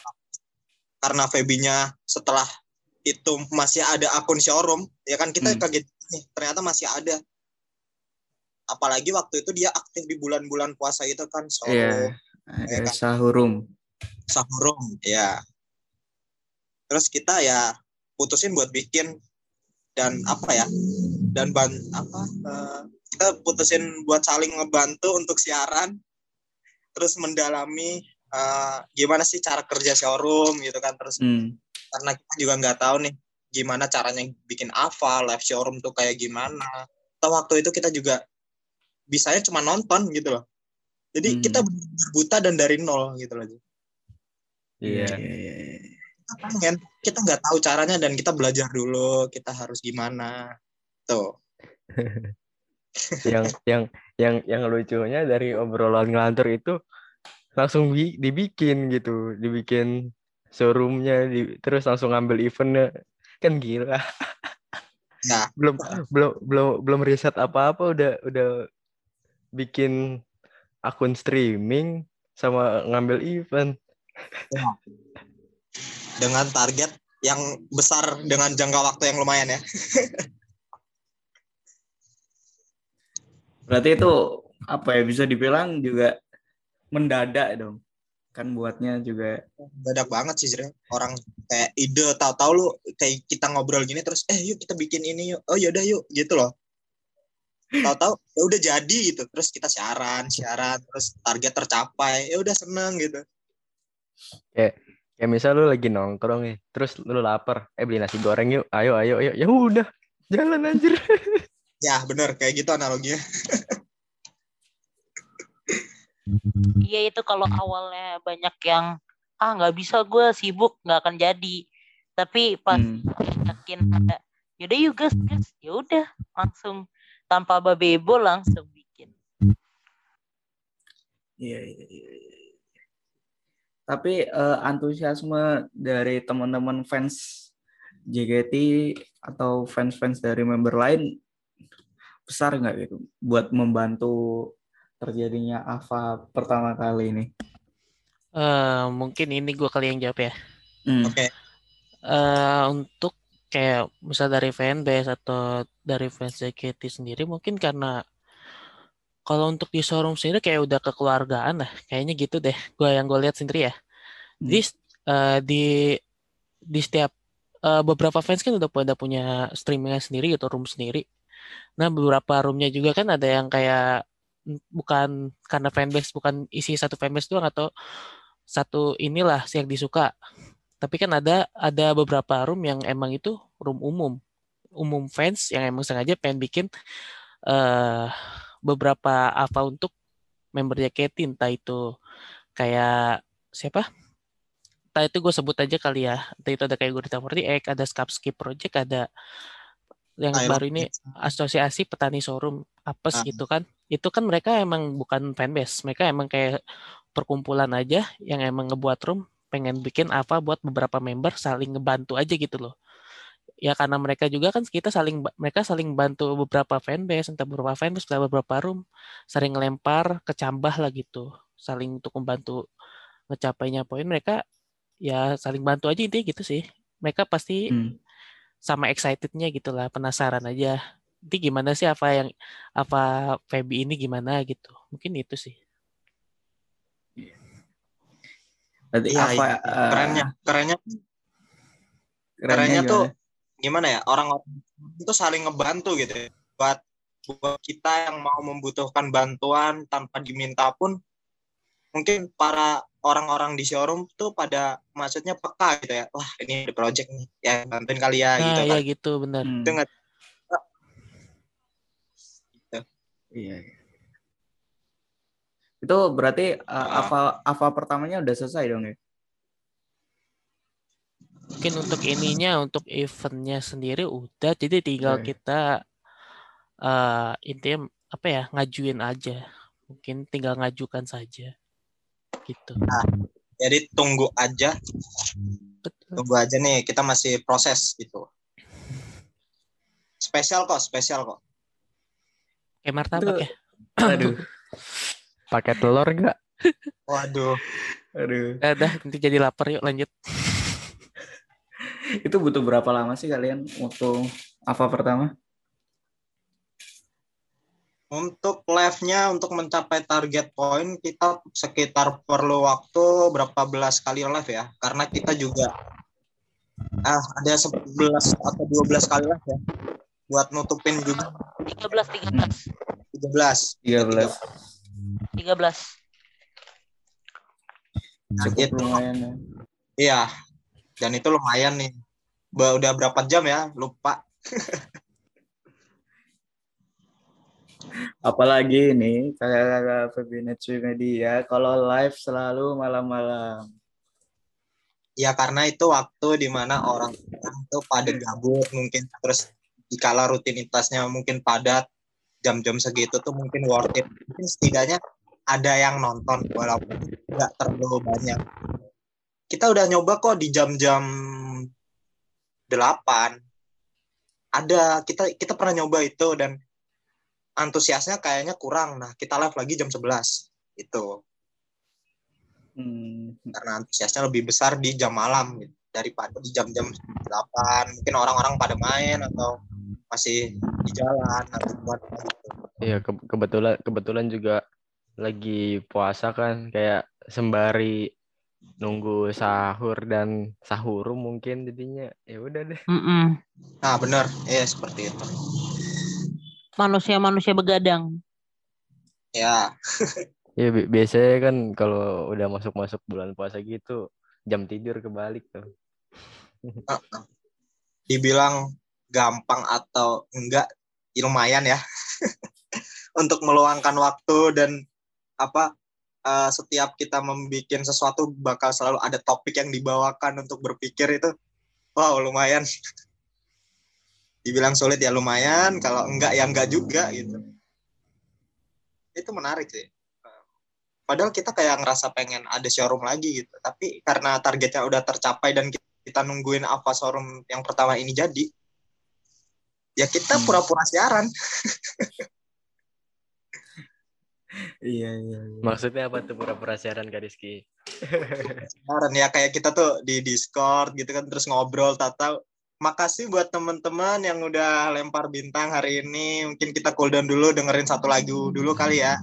karena Febinya setelah itu masih ada akun showroom, ya kan kita Hmm. kaget nih, ternyata masih ada. Apalagi waktu itu dia aktif di bulan-bulan puasa itu kan solo Iya. Ada Sahurum. Sahurum, ya. Terus kita ya putusin buat bikin dan apa ya? Dan ban apa? eh, kita putusin buat saling ngebantu untuk siaran. Terus mendalami eh, gimana sih cara kerja showroom gitu kan. Terus Hmm. karena kita juga nggak tahu nih gimana caranya bikin apa live showroom tuh kayak gimana. Atau waktu itu kita juga bisanya cuma nonton gitu loh. Jadi Hmm. kita buta dan dari nol gitu loh. Iya. iya, iya. kita pengen kita nggak tahu caranya dan kita belajar dulu kita harus gimana tuh yang yang yang yang lucunya dari obrolan ngelantur itu langsung bi- dibikin gitu dibikin showroomnya di, terus langsung ngambil eventnya kan gila Nah, belum belum belum belum riset apa-apa udah udah bikin akun streaming sama ngambil event. dengan target yang besar dengan jangka waktu yang lumayan ya. Berarti itu apa ya bisa dibilang juga mendadak dong. Kan buatnya juga Dadak banget sih Zre. Orang kayak ide tahu-tahu lu kayak kita ngobrol gini terus eh yuk kita bikin ini yuk. Oh yaudah yuk gitu loh. Tahu-tahu ya udah jadi gitu. Terus kita siaran, siaran terus target tercapai. Ya udah seneng gitu. Kayak kayak misal lu lagi nongkrong nih, terus lu lapar, eh beli nasi goreng yuk. Ayo ayo ayo. Ya udah, jalan anjir. Ya bener kayak gitu analoginya. Iya itu kalau awalnya banyak yang ah nggak bisa gue sibuk nggak akan jadi. Tapi pas hmm, yakin ada yaudah yuk gas gas ya udah langsung tanpa babebo langsung bikin. iya, iya, iya. Tapi eh, antusiasme dari teman-teman fans JKT atau fans-fans dari member lain besar nggak gitu buat membantu terjadinya AVA pertama kali ini? Eh, mungkin ini gue kali yang jawab ya. Hmm. Oke. eh untuk kayak misal dari fanbase atau dari fans JKT sendiri mungkin karena kalau untuk di showroom sendiri kayak udah kekeluargaan lah. Kayaknya gitu deh gue yang gue lihat sendiri ya. Jadi eh, di di setiap eh, beberapa fans kan udah pada punya streamingnya sendiri atau room sendiri. Nah beberapa roomnya juga kan ada yang kayak bukan karena fanbase bukan isi satu fanbase doang atau satu inilah yang disuka tapi kan ada ada beberapa room yang emang itu room umum. Umum fans yang emang sengaja pengen bikin eh beberapa apa untuk member JKT entah itu kayak siapa? Entah itu gue sebut aja kali ya. Entah itu ada kayak Gurita 48 ada Skip Project ada yang Ayo. baru ini asosiasi petani showroom apes Ah. gitu kan. Itu kan mereka emang bukan fanbase. Mereka emang kayak perkumpulan aja yang emang ngebuat room pengen bikin apa buat beberapa member saling ngebantu aja gitu loh. Ya karena mereka juga kan kita saling mereka saling bantu beberapa fanbase entah beberapa fanbase entah beberapa room saling ngelempar kecambah lah gitu. Saling untuk membantu ngecapainya poin mereka ya saling bantu aja intinya gitu sih. Mereka pasti Hmm. sama excitednya gitu lah penasaran aja. Nanti gimana sih apa yang apa Feby ini gimana gitu. Mungkin itu sih Berarti Iya, apa iya. eh, kerennya kerennya kerennya kerennya tuh gimana? gimana ya orang-orang itu saling ngebantu gitu ya. buat buat kita yang mau membutuhkan bantuan tanpa diminta pun mungkin para orang-orang di showroom tuh pada maksudnya peka gitu ya wah ini ada project nih ya bantuin kali ya gitu nah kan gitu benar Hmm. Itu nggak- Iya. iya. Itu berarti uh, Ah. apa apa pertamanya udah selesai dong ya? mungkin untuk ininya untuk eventnya sendiri udah jadi tinggal Oke. kita eh intinya apa ya ngajuin aja. Mungkin tinggal ngajukan saja. Gitu. Jadi tunggu aja. Betul. Tunggu aja nih kita masih proses gitu. Spesial kok spesial kok. Kayak martabak ya Aduh, Pakai telur enggak? waduh aduh. Ya udah nanti jadi lapar yuk lanjut Itu butuh berapa lama sih kalian waktu apa pertama? Untuk live-nya untuk mencapai target poin kita sekitar perlu waktu berapa belas kali live ya. Karena kita juga ah ada 11 atau 12 kali live ya. Buat nutupin juga 13 13 13. 13. 13. Nah, Cukup gitu. lumayan ya. Iya. Dan itu lumayan nih. Ba- Udah berapa jam ya? Lupa. Apalagi ini kayak Febinetsu Media kalau live selalu malam-malam. Ya karena itu waktu di mana orang itu pada gabut mungkin terus dikala rutinitasnya mungkin padat jam-jam segitu tuh mungkin worth it. Mungkin setidaknya ada yang nonton walaupun nggak terlalu banyak. Kita udah nyoba kok di jam-jam 8 ada kita kita pernah nyoba itu dan antusiasnya kayaknya kurang. Nah, kita live lagi jam 11 itu. Hmm. Karena antusiasnya lebih besar di jam malam gitu, daripada di jam-jam 8. Mungkin orang-orang pada main atau masih di jalan atau buat gitu. Iya, ke kebetulan kebetulan juga lagi puasa kan kayak sembari nunggu sahur dan sahur mungkin jadinya ya udah deh. Mm -mm. Nah benar, ya seperti itu. Manusia-manusia begadang. Ya. ya bi biasanya kan kalau udah masuk-masuk bulan puasa gitu jam tidur kebalik tuh. Dibilang gampang atau enggak ya lumayan ya. Untuk meluangkan waktu dan apa uh, setiap kita membuat sesuatu bakal selalu ada topik yang dibawakan untuk berpikir itu. Wow lumayan. Dibilang sulit ya lumayan kalau enggak ya enggak juga gitu. Itu menarik sih. Padahal kita kayak ngerasa pengen ada showroom lagi gitu. Tapi karena targetnya udah tercapai dan kita nungguin apa showroom yang pertama ini jadi ya kita hmm. pura-pura siaran. iya, iya, iya. Maksudnya apa tuh pura-pura siaran Kak Rizky? siaran ya kayak kita tuh di Discord gitu kan terus ngobrol tata makasih buat teman-teman yang udah lempar bintang hari ini. Mungkin kita cooldown dulu dengerin satu lagu dulu kali ya.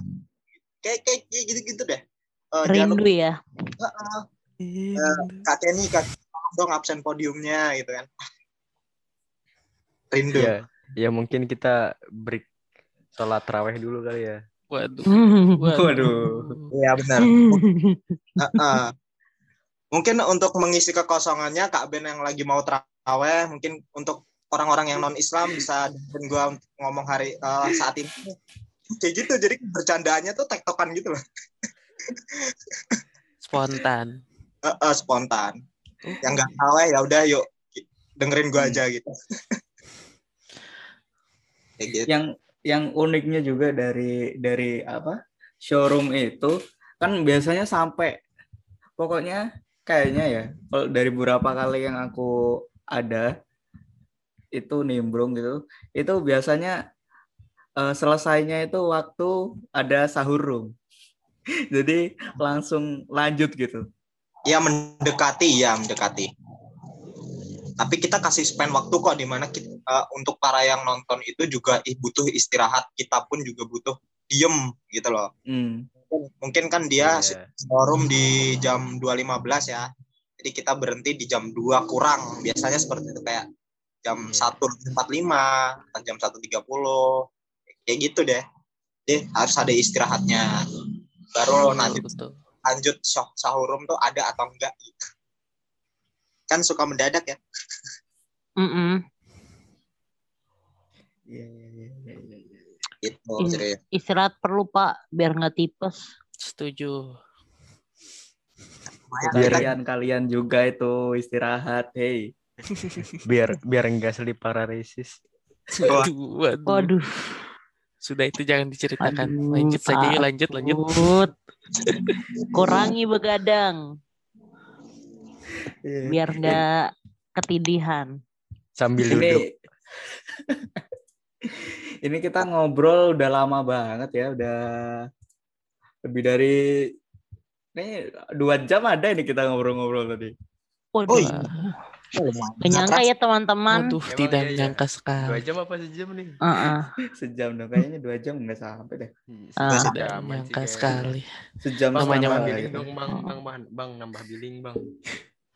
Kayak kayak, gitu-gitu deh. Uh, Rindu jangan, ya. Uh, uh, Kak Kenny, Kak, dong absen podiumnya gitu kan. Rindu. Ya, ya mungkin kita break sholat raweh dulu kali ya. Waduh. Waduh. Iya benar. uh, uh. Mungkin untuk mengisi kekosongannya Kak Ben yang lagi mau teraweh, mungkin untuk orang-orang yang non Islam bisa dengerin gue ngomong hari uh, saat ini. Kayak gitu, jadi bercandaannya tuh tektokan gitu loh. Spontan. Uh, uh, spontan. Yang nggak teraweh ya udah yuk dengerin gue aja gitu. Gitu. Yang yang uniknya juga dari dari apa showroom itu kan biasanya sampai pokoknya kayaknya ya kalau dari beberapa kali yang aku ada itu nimbrung gitu itu biasanya uh, selesainya itu waktu ada sahur room. Jadi langsung lanjut gitu. Ya mendekati ya mendekati tapi kita kasih spend waktu kok di mana uh, untuk para yang nonton itu juga butuh istirahat kita pun juga butuh diem gitu loh. Mm. mungkin kan dia yeah. forum di jam 2.15 ya. Jadi kita berhenti di jam 2 kurang. Biasanya seperti itu kayak jam hmm. satu empat lima jam satu tiga puluh kayak gitu deh. Deh harus ada istirahatnya. Baru nanti lanjut sahurum tuh ada atau enggak gitu kan suka mendadak ya. Mm -mm. Iya, iya, iya, iya, iya. iya. Gitu, Istirahat perlu Pak, biar nggak tipes. Setuju. Kalian kalian juga itu istirahat, hey. biar biar enggak selip paralysis. Waduh, waduh. waduh. Sudah itu jangan diceritakan. Aduh, lanjut saja lanjut, lanjut. Kurangi begadang. Iya. biar nggak ketidihan sambil ini, duduk ini kita ngobrol udah lama banget ya udah lebih dari ini dua jam ada ini kita ngobrol-ngobrol tadi oh, iya. Menyangka ya teman-teman. Aduh, tidak iya, menyangka iya. sekali. Dua jam apa sejam nih? Uh -uh. sejam dong, kayaknya dua jam nggak sampai deh. Uh, tidak menyangka sekali. Sejam bang, nambah billing dong, bang, bang, bang, bang, nambah billing bang.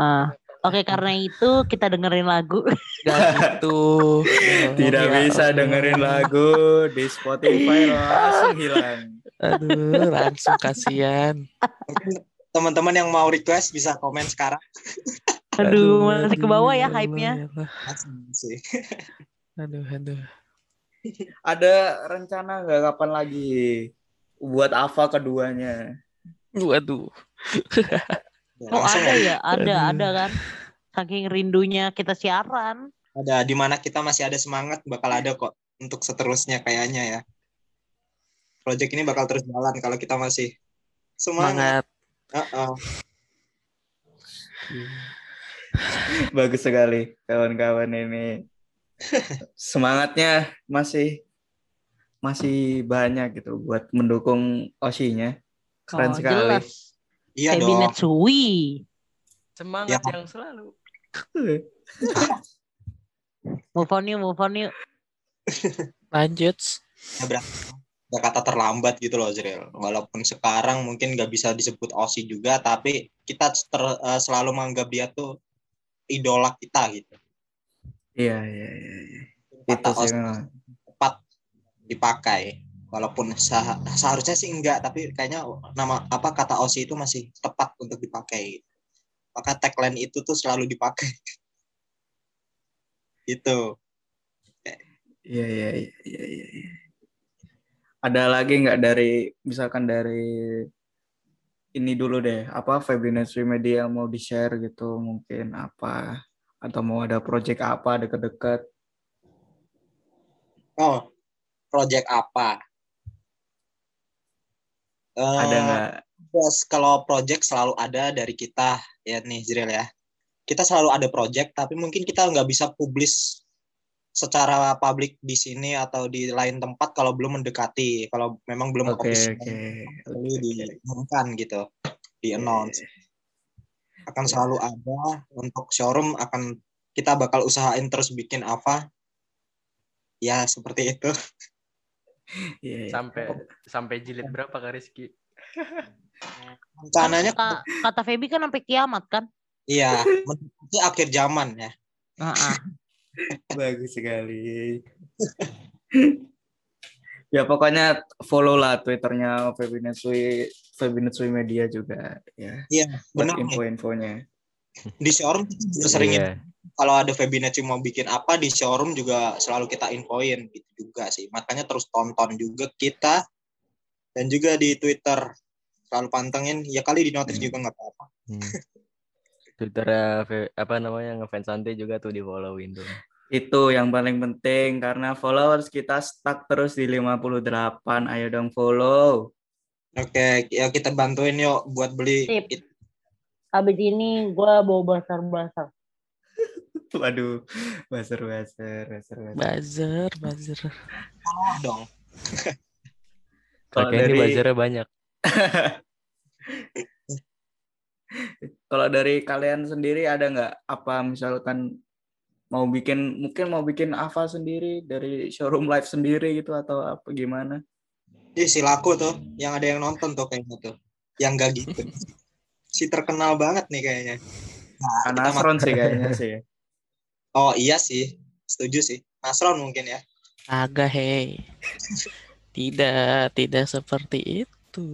Uh, Oke, karena itu kita dengerin lagu. Gak gitu. Tidak bisa dengerin lagu di Spotify langsung hilang. Aduh, langsung kasihan. Teman-teman yang mau request bisa komen sekarang. Aduh, masih ke bawah ya hype-nya. Aduh, aduh. Ada rencana nggak kapan lagi buat Ava keduanya? Waduh. Oh ada ya, ada ada kan. Saking rindunya kita siaran. Ada di mana kita masih ada semangat bakal ada kok untuk seterusnya kayaknya ya. Project ini bakal terus jalan kalau kita masih semangat. semangat. Uh -uh. Bagus sekali kawan-kawan ini. semangatnya masih masih banyak gitu buat mendukung Osinya. Keren Oh, sekali. jelas. Iya Feby dong. Netsui. Semangat Ya. yang selalu. Move on yuk, move on yuk. Lanjut. Ya, berarti ada kata terlambat gitu loh Zril. Walaupun sekarang mungkin nggak bisa disebut Osi juga, tapi kita ter- eh, selalu menganggap dia tuh idola kita gitu. Iya, iya, iya. iya. Itu Kata sih Osi tepat dipakai. Walaupun sah- seharusnya sih enggak, tapi kayaknya nama apa kata Osi itu masih tepat untuk dipakai. Maka tagline itu tuh selalu dipakai. gitu. Iya, iya, iya, iya, iya. iya. Ada lagi nggak dari misalkan dari ini dulu deh, apa Febinetri Media yang mau di-share gitu mungkin apa atau mau ada project apa deket-deket Oh, project apa? Eh, ada nggak? Yes, kalau project selalu ada dari kita ya nih Zril ya. Kita selalu ada project tapi mungkin kita nggak bisa publish secara publik di sini atau di lain tempat kalau belum mendekati. Kalau memang belum Oke, official oke. perlu diumumkan gitu, di announce. Akan selalu ada untuk showroom akan kita bakal usahain terus bikin apa. Ya seperti itu. Iya, iya. Sampai sampai jilid berapa Kak Rizky? Rencananya Kata, kata Feby kan sampai kiamat kan? iya mendekati akhir zaman ya. Heeh. Bagus sekali. ya pokoknya follow lah Twitternya Febinetsui, Febinetsui Media juga ya. Iya, benar. info-infonya. Di showroom kita juga sering Iya. Kalau ada Febinetri mau bikin apa di showroom juga selalu kita infoin gitu juga sih. Makanya terus tonton juga kita dan juga di Twitter selalu pantengin. Ya kali di notice Hmm. juga nggak apa-apa. Hmm. Twitternya Fe- apa namanya ngefans santai juga tuh di followin tuh. Itu yang paling penting karena followers kita stuck terus di 58. Ayo dong follow. Oke, ya kita bantuin yuk buat beli. Sip. Habis ini gue bawa basar-basar. Waduh, baser baser baser. Buzzer, buzzer. Oh, dong. Kalau Kakek ini dari buzzernya banyak. kalau dari kalian sendiri ada nggak apa misalkan mau bikin mungkin mau bikin apa sendiri dari showroom live sendiri gitu atau apa gimana? Ih, si laku tuh, yang ada yang nonton tuh kayaknya tuh. Yang gak gitu. si terkenal banget nih kayaknya. Nah, kita Nasron sih kayaknya sih. Oh iya sih, setuju sih. Nasron mungkin ya. Agak hei. Tidak, tidak seperti itu.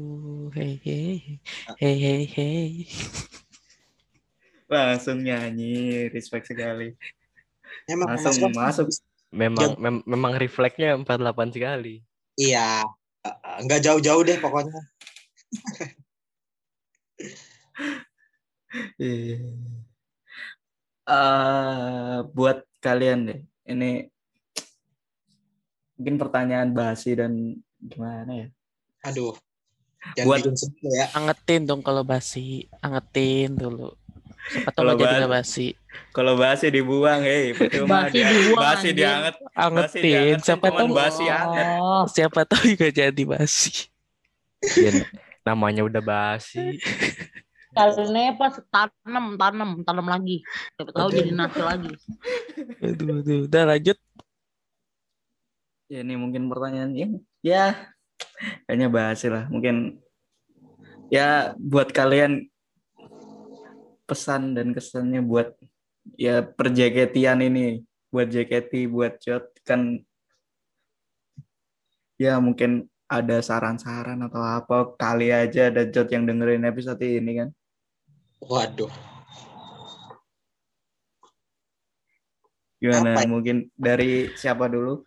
Hei, hei, hei, hei, hei. Langsung nyanyi, respect sekali. Emang Langsung masuk. Memang mem- memang refleksnya 48 sekali. Iya, eh, eh, nggak jauh-jauh deh pokoknya. Iya. Eh, buat kalian deh, ini mungkin pertanyaan basi dan gimana ya? Aduh, Buat- ya. Angetin dong kalau basi. Angetin dulu. Siapa tahu jadi basi- nggak basi. Kalau basi dibuang, hei, percuma Basi dibuang, Basi dianget, Basi Angetin. Siapa tahu basi anget. Oh, siapa tahu juga jadi basi. Ya, namanya udah basi. kalian pas tanam, tanam, tanam lagi. Siapa tahu jadi nasi lagi. Aduh, aduh. Udah lanjut. Ya ini mungkin pertanyaan yang ya kayaknya basi lah. Mungkin ya buat kalian pesan dan kesannya buat ya perjaketian ini buat JKT buat Jot kan ya mungkin ada saran-saran atau apa kali aja ada Jot yang dengerin episode ini kan Waduh, gimana Apa ya? mungkin dari siapa dulu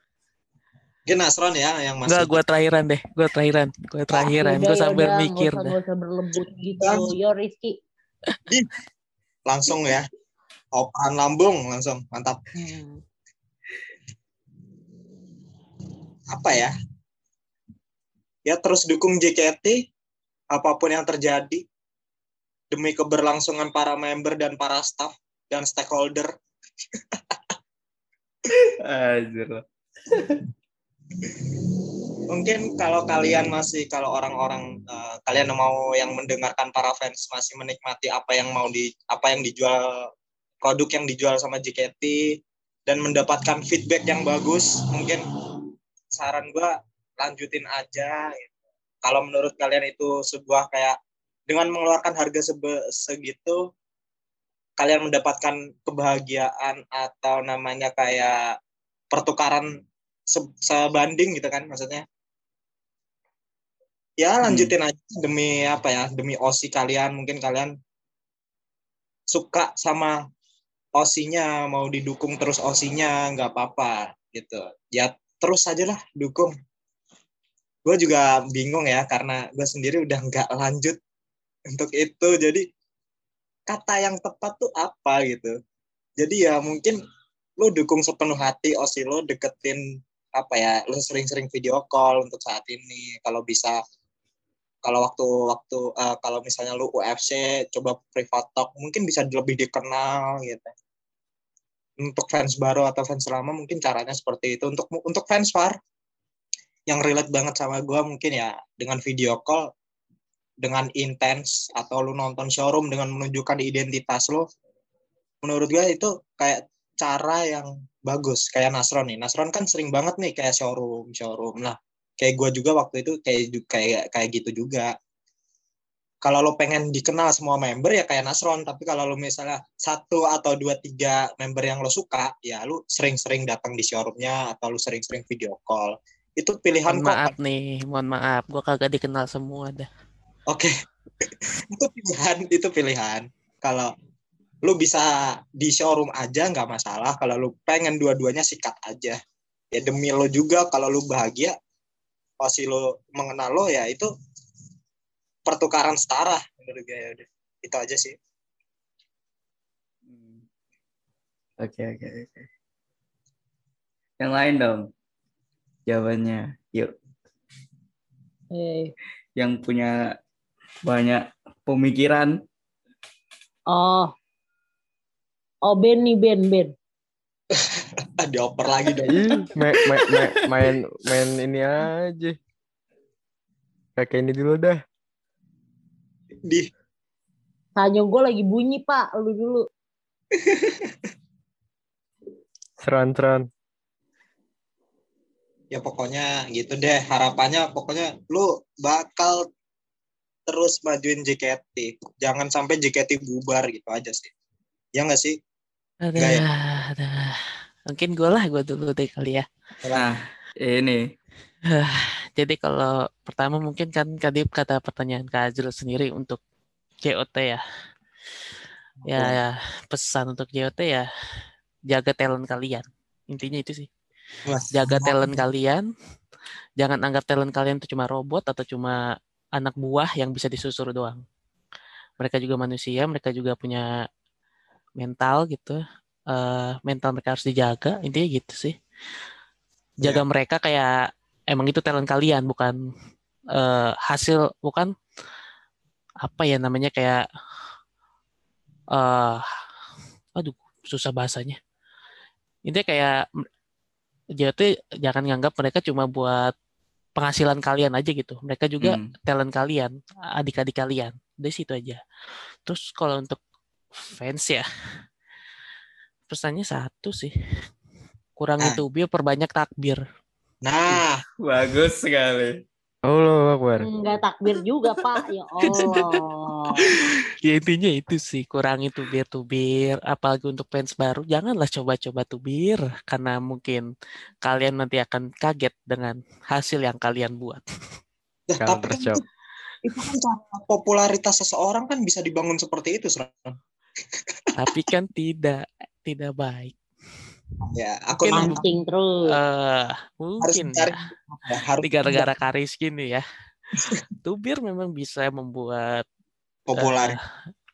mungkin Nasron ya yang Enggak, masih. gue terakhiran deh. Gue terakhiran. Gue terakhiran. Gue sambil yaudah, mikir gak usah berlebut gitu. Langsung. Yo Rizky. langsung ya. Operan lambung langsung, mantap. Hmm. Apa ya? Ya terus dukung JKT apa pun yang terjadi demi keberlangsungan para member dan para staff dan stakeholder. Anjir. Mungkin kalau kalian masih kalau orang-orang uh, kalian mau yang mendengarkan para fans masih menikmati apa yang mau di apa yang dijual produk yang dijual sama JKT dan mendapatkan feedback yang bagus, mungkin saran gua lanjutin aja. Gitu. Kalau menurut kalian itu sebuah kayak dengan mengeluarkan harga segitu kalian mendapatkan kebahagiaan atau namanya kayak pertukaran se sebanding gitu kan maksudnya ya hmm. lanjutin hmm. aja demi apa ya demi osi kalian mungkin kalian suka sama osinya mau didukung terus osinya nggak apa-apa gitu ya terus aja lah dukung gue juga bingung ya karena gue sendiri udah nggak lanjut untuk itu jadi kata yang tepat tuh apa gitu? Jadi ya mungkin lo dukung sepenuh hati osi lo deketin apa ya lo sering-sering video call untuk saat ini. Kalau bisa kalau waktu waktu uh, kalau misalnya lu UFC coba private talk mungkin bisa lebih dikenal gitu. Untuk fans baru atau fans lama mungkin caranya seperti itu. Untuk untuk fans far yang relate banget sama gue mungkin ya dengan video call dengan intens atau lu nonton showroom dengan menunjukkan identitas lo menurut gue itu kayak cara yang bagus. Kayak Nasron nih. Nasron kan sering banget nih kayak showroom showroom. Lah kayak gue juga waktu itu kayak kayak kayak gitu juga. Kalau lo pengen dikenal semua member ya kayak Nasron. Tapi kalau lo misalnya satu atau dua tiga member yang lo suka ya lo sering-sering datang di showroomnya atau lo sering-sering video call. Itu pilihan mohon maaf nih mohon maaf. Gue kagak dikenal semua dah Oke. Okay. itu pilihan, itu pilihan. Kalau lu bisa di showroom aja nggak masalah. Kalau lu pengen dua-duanya sikat aja. Ya demi lo juga kalau lu bahagia pasti lo mengenal lo ya itu pertukaran setara menurut gue ya Itu aja sih. Hmm. Oke oke oke. Yang lain dong. Jawabannya. Yuk. Hey. Yang punya banyak pemikiran. Oh. Oh Ben nih Ben Ben. Dioper lagi dong. main, main, main, main, main ini aja. Kayak ini dulu dah. Di. Tanya gue lagi bunyi pak, lu dulu. seran seran. Ya pokoknya gitu deh. Harapannya pokoknya lu bakal terus majuin JKT. Jangan sampai JKT bubar gitu aja sih. Ya nggak sih? Ada, ya? ada. Mungkin gue lah gue dulu deh kali ya. Nah, ini. Jadi kalau pertama mungkin kan Kadip kata pertanyaan Kak Azrul sendiri untuk JOT ya. Ya, ya pesan untuk JOT ya jaga talent kalian. Intinya itu sih. Jaga talent kalian. Jangan anggap talent kalian itu cuma robot atau cuma anak buah yang bisa disusur doang. Mereka juga manusia, mereka juga punya mental gitu. Uh, mental mereka harus dijaga, intinya gitu sih. Jaga yeah. mereka kayak emang itu talent kalian, bukan uh, hasil, bukan apa ya namanya kayak, uh, aduh susah bahasanya. Intinya kayak jadi jangan nganggap mereka cuma buat penghasilan kalian aja gitu. Mereka juga hmm. talent kalian, adik-adik kalian. Dari situ aja. Terus kalau untuk fans ya, pesannya satu sih. Kurangi nah. tubuh, perbanyak takbir. Nah, bagus sekali. Allah Akbar. Enggak takbir juga, Pak. Ya Allah. ya intinya itu sih, kurangi tubir-tubir. Apalagi untuk fans baru, janganlah coba-coba tubir. Karena mungkin kalian nanti akan kaget dengan hasil yang kalian buat. Ya, tapi kan itu, itu kan cara popularitas seseorang kan bisa dibangun seperti itu, tapi kan tidak, tidak baik. Ya, aku mancing terus. Uh, mungkin harus ya. ya harus gara-gara Karis gini ya. Tubir memang bisa membuat populer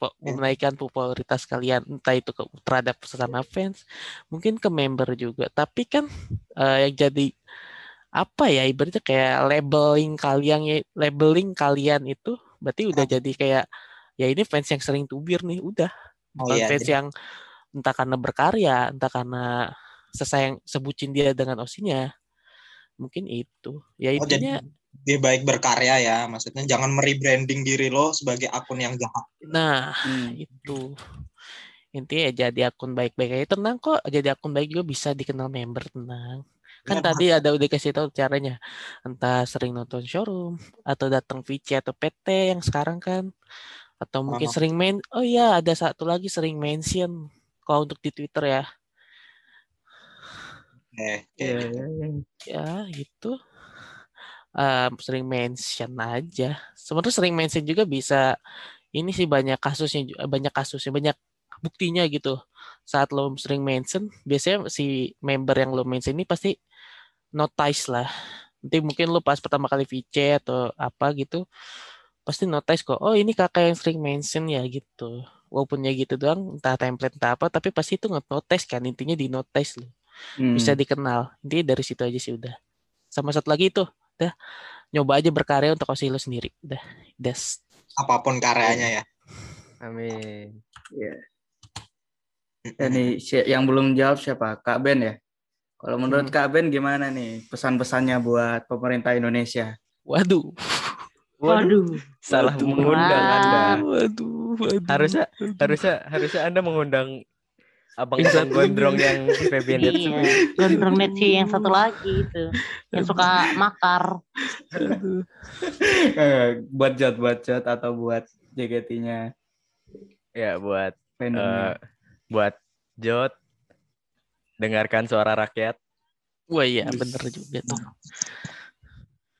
uh, menaikkan popularitas kalian entah itu ke terhadap sesama fans, mungkin ke member juga. Tapi kan uh, yang jadi apa ya ibaratnya kayak labeling kalian ya labeling kalian itu berarti udah oh. jadi kayak ya ini fans yang sering tubir nih udah oh bukan oh, iya, fans jadi... yang entah karena berkarya, entah karena sesayang sebucin dia dengan osinya mungkin itu ya Oh, jadi intinya lebih baik berkarya ya. Maksudnya jangan merebranding diri lo sebagai akun yang jahat. nah Hmm. itu intinya ya jadi akun baik-baik aja tenang kok jadi akun baik juga bisa dikenal member tenang kan Benar. tadi ada udah kasih tahu caranya entah sering nonton showroom atau datang VC atau PT yang sekarang kan atau mungkin Oh. sering main oh iya ada satu lagi sering mention kalau untuk di Twitter ya. Eh, iya. ya gitu. Em, sering mention aja. Sebenarnya sering mention juga bisa ini sih banyak kasusnya ju- banyak kasusnya banyak buktinya gitu. Saat lo sering mention biasanya si member yang lo mention ini pasti notice lah. Nanti mungkin lo pas pertama kali VC atau apa gitu pasti notice kok oh ini kakak yang sering mention ya gitu walaupun ya gitu doang entah template entah apa tapi pasti itu nge-notice kan intinya di notice lo Hmm. bisa dikenal. Intinya dari situ aja sih udah. Sama satu lagi tuh, udah nyoba aja berkarya untuk osi lu sendiri. Udah, das. apa pun karyanya ya. Amin. Ya nih, si- yang belum jawab siapa? Kak Ben ya? Kalau menurut Kak Ben gimana nih pesan-pesannya buat pemerintah Indonesia? Waduh. Waduh. Salah Waduh. mengundang Anda. Waduh, waduh. Harusnya harusnya harusnya Anda mengundang abang Bisa abang gondrong yang Febian Iya. Gondrong Netsi yang satu lagi itu. Yang suka makar. Aduh. Eh, buat jot buat jot atau buat JKT-nya Ya buat eh, fandomnya. buat Jot dengarkan suara rakyat Wah iya bener juga tuh.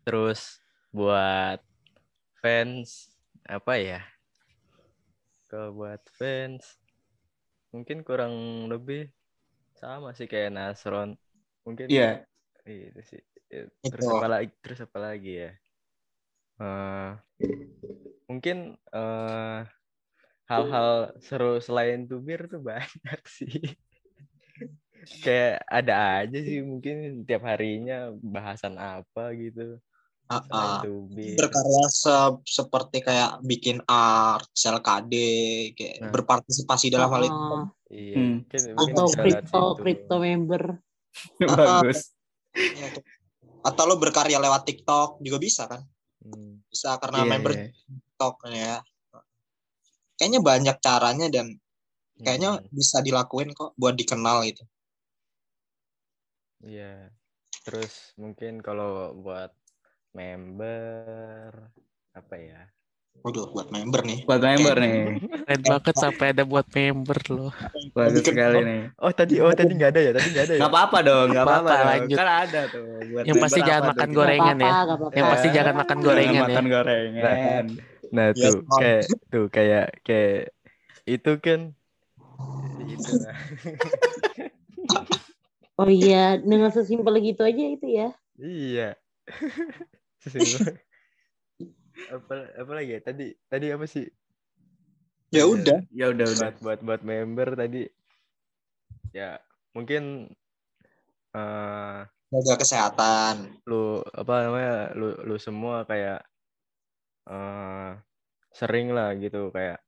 terus buat fans apa ya? Kalau buat fans mungkin kurang lebih sama sih kayak Nasron. Mungkin Iya. itu sih. Ya, terus apa lagi terus apa lagi ya? Eh, mungkin eh, hal-hal seru selain tubir tuh banyak sih. Kayak ada aja sih mungkin tiap harinya bahasan apa gitu Ah, ah. tubir berkarya se- seperti kayak bikin art, sel KD, kayak Nah. berpartisipasi dalam hal itu. Oh, iya Hmm. atau crypto crypto member. Bagus. Tuh. Atau lo berkarya lewat TikTok juga bisa kan? Hmm. Bisa karena Iya, member iya. TikTok ya. Kayaknya banyak caranya dan kayaknya Hmm. bisa dilakuin kok buat dikenal gitu. Iya. Terus mungkin kalau buat member apa ya? Waduh, buat member nih. Buat member nih. Keren banget sampai ada buat member loh. Bagus sekali nih. Oh tadi oh tadi nggak ada ya? Tadi nggak ada ya? Gak apa-apa dong, gak apa-apa lanjut. Kan ada tuh. Buat Yang pasti jangan makan tuh? gorengan ya. Yang pasti jangan makan gorengan Jangan ya. makan gorengan. Nah Yes, tuh kayak tuh kayak kayak itu kan itu lah. Oh iya, dengan sesimpel gitu aja itu ya. iya. Apa apa lagi ya? Tadi tadi apa sih? Ya udah. Ya udah udah. buat buat buat member tadi ya mungkin eh Jaga kesehatan. lu apa namanya lu lu semua kayak eh sering lah gitu kayak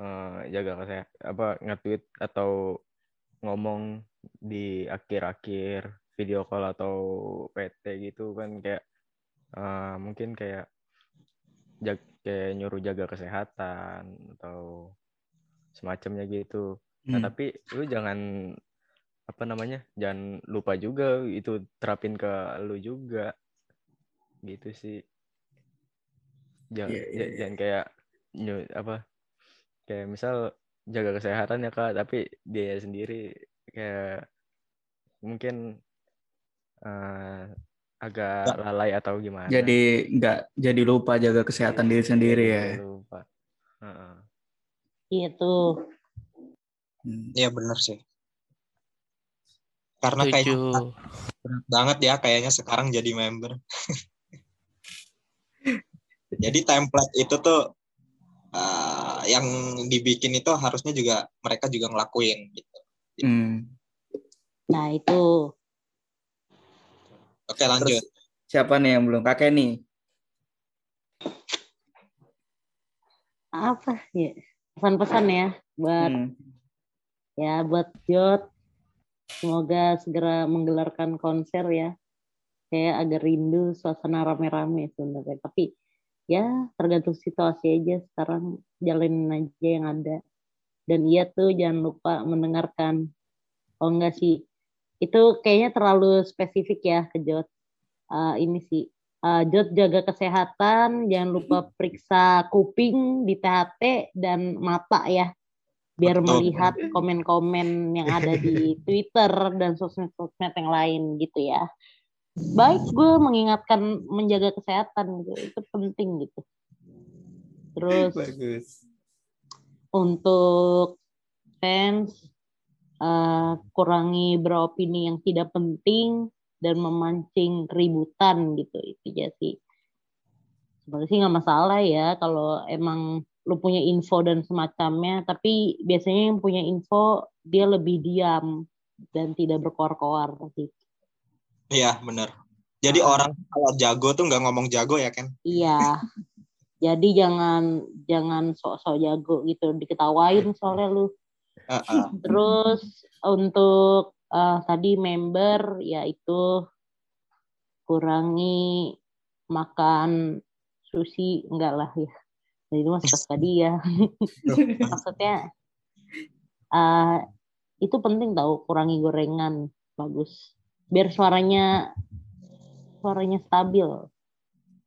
eh jaga kesehatan apa nge-tweet atau ngomong di akhir-akhir video call atau PT gitu kan kayak eh mungkin kayak jag kayak nyuruh jaga kesehatan atau semacamnya gitu. Nah, Hmm. tapi lu jangan apa namanya? Jangan lupa juga itu terapin ke lu juga. Gitu sih. Jangan iya, ja- iya. jangan kayak nyu- apa? Kayak misal jaga kesehatan ya Kak, tapi dia sendiri kayak mungkin eh, agak lalai atau gimana. Jadi nggak jadi lupa jaga kesehatan diri sendiri ya. Jadi lupa. Heeh. Gitu. Hmm. Iya bener sih. Karena kayak berat banget ya kayaknya sekarang jadi member. jadi template itu tuh eh, yang dibikin itu harusnya juga mereka juga ngelakuin gitu. Hmm. Nah itu. Oke lanjut. Terus siapa nih yang belum? Kakek nih. Apa ya? Pesan-pesan ya buat Hmm. ya buat Jot semoga segera menggelarkan konser ya kayak agak rindu suasana rame-rame sebenarnya tapi ya tergantung situasi aja sekarang jalanin aja yang ada dan iya tuh jangan lupa mendengarkan oh enggak sih itu kayaknya terlalu spesifik ya ke Jod uh, ini sih. Uh, Jod jaga kesehatan jangan lupa periksa kuping di THT dan mata ya. Biar Betul. melihat komen-komen yang ada di Twitter dan sosmed-sosmed yang lain gitu ya. Baik gue mengingatkan menjaga kesehatan gitu. Itu penting gitu. Terus Bagus. untuk fans uh, kurangi beropini yang tidak penting dan memancing keributan gitu itu ya sih sebenarnya sih nggak masalah ya kalau emang lu punya info dan semacamnya tapi biasanya yang punya info dia lebih diam dan tidak berkoar-koar gitu Iya, benar. Jadi nah. orang kalau jago tuh nggak ngomong jago ya, kan? Iya. Jadi jangan jangan sok-sok jago gitu diketawain soalnya lu. Uh -uh. Terus untuk uh, tadi member yaitu kurangi makan sushi enggak lah ya. Jadi itu mas tadi ya. Maksudnya uh, itu penting tahu kurangi gorengan bagus biar suaranya suaranya stabil.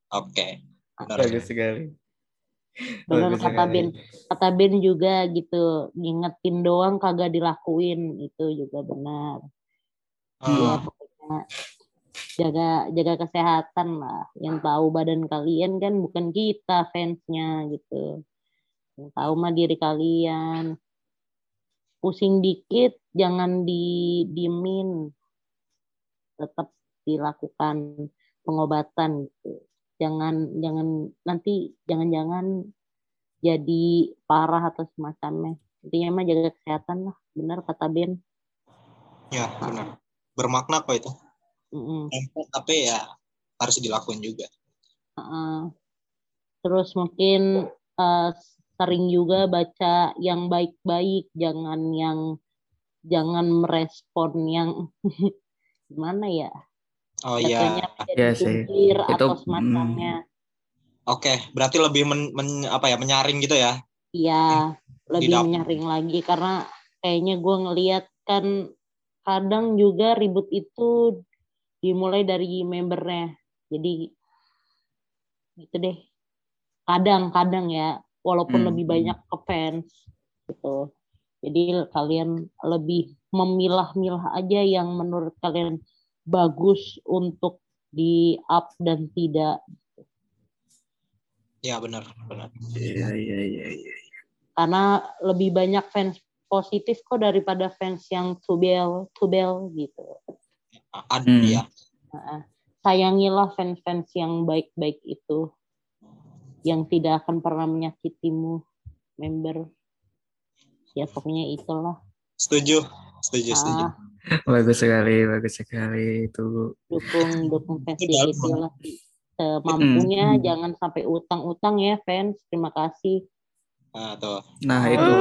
Oke. Okay. Bagus sekali. Benar kata Ben, kata Ben juga gitu, ngingetin doang kagak dilakuin itu juga benar. Iya hmm. pokoknya jaga jaga kesehatan lah. Yang tahu badan kalian kan bukan kita fansnya gitu. Yang tahu mah diri kalian. Pusing dikit jangan di diemin tetap dilakukan pengobatan gitu. Jangan jangan nanti jangan-jangan jadi parah atau semacamnya. Intinya mah jaga kesehatan lah, benar kata Ben. Ya, benar. Bermakna kok itu. Mm -mm. Tapi ya harus dilakuin juga. Uh, terus mungkin uh, sering juga baca yang baik-baik, jangan yang jangan merespon yang gimana ya oh iya ya sih itu semacamnya hmm. oke okay. berarti lebih men, men, apa ya menyaring gitu ya iya lebih Didap. menyaring lagi karena kayaknya gue ngelihat kan kadang juga ribut itu dimulai dari membernya jadi gitu deh kadang-kadang ya walaupun hmm. lebih banyak ke fans gitu jadi kalian lebih memilah-milah aja yang menurut kalian bagus untuk di up dan tidak. Ya benar, benar. Iya, iya, iya, iya. Karena lebih banyak fans positif kok daripada fans yang tubel, tubel gitu. Ada hmm. ya. sayangilah fans-fans yang baik-baik itu, yang tidak akan pernah menyakitimu, member. Ya pokoknya itulah. Setuju setuju setuju ah. Bagus sekali bagus sekali itu. Dukung dukung fans itu lah. Semampunya hmm. jangan sampai utang-utang ya fans. Terima kasih. Nah tuh. Nah itu.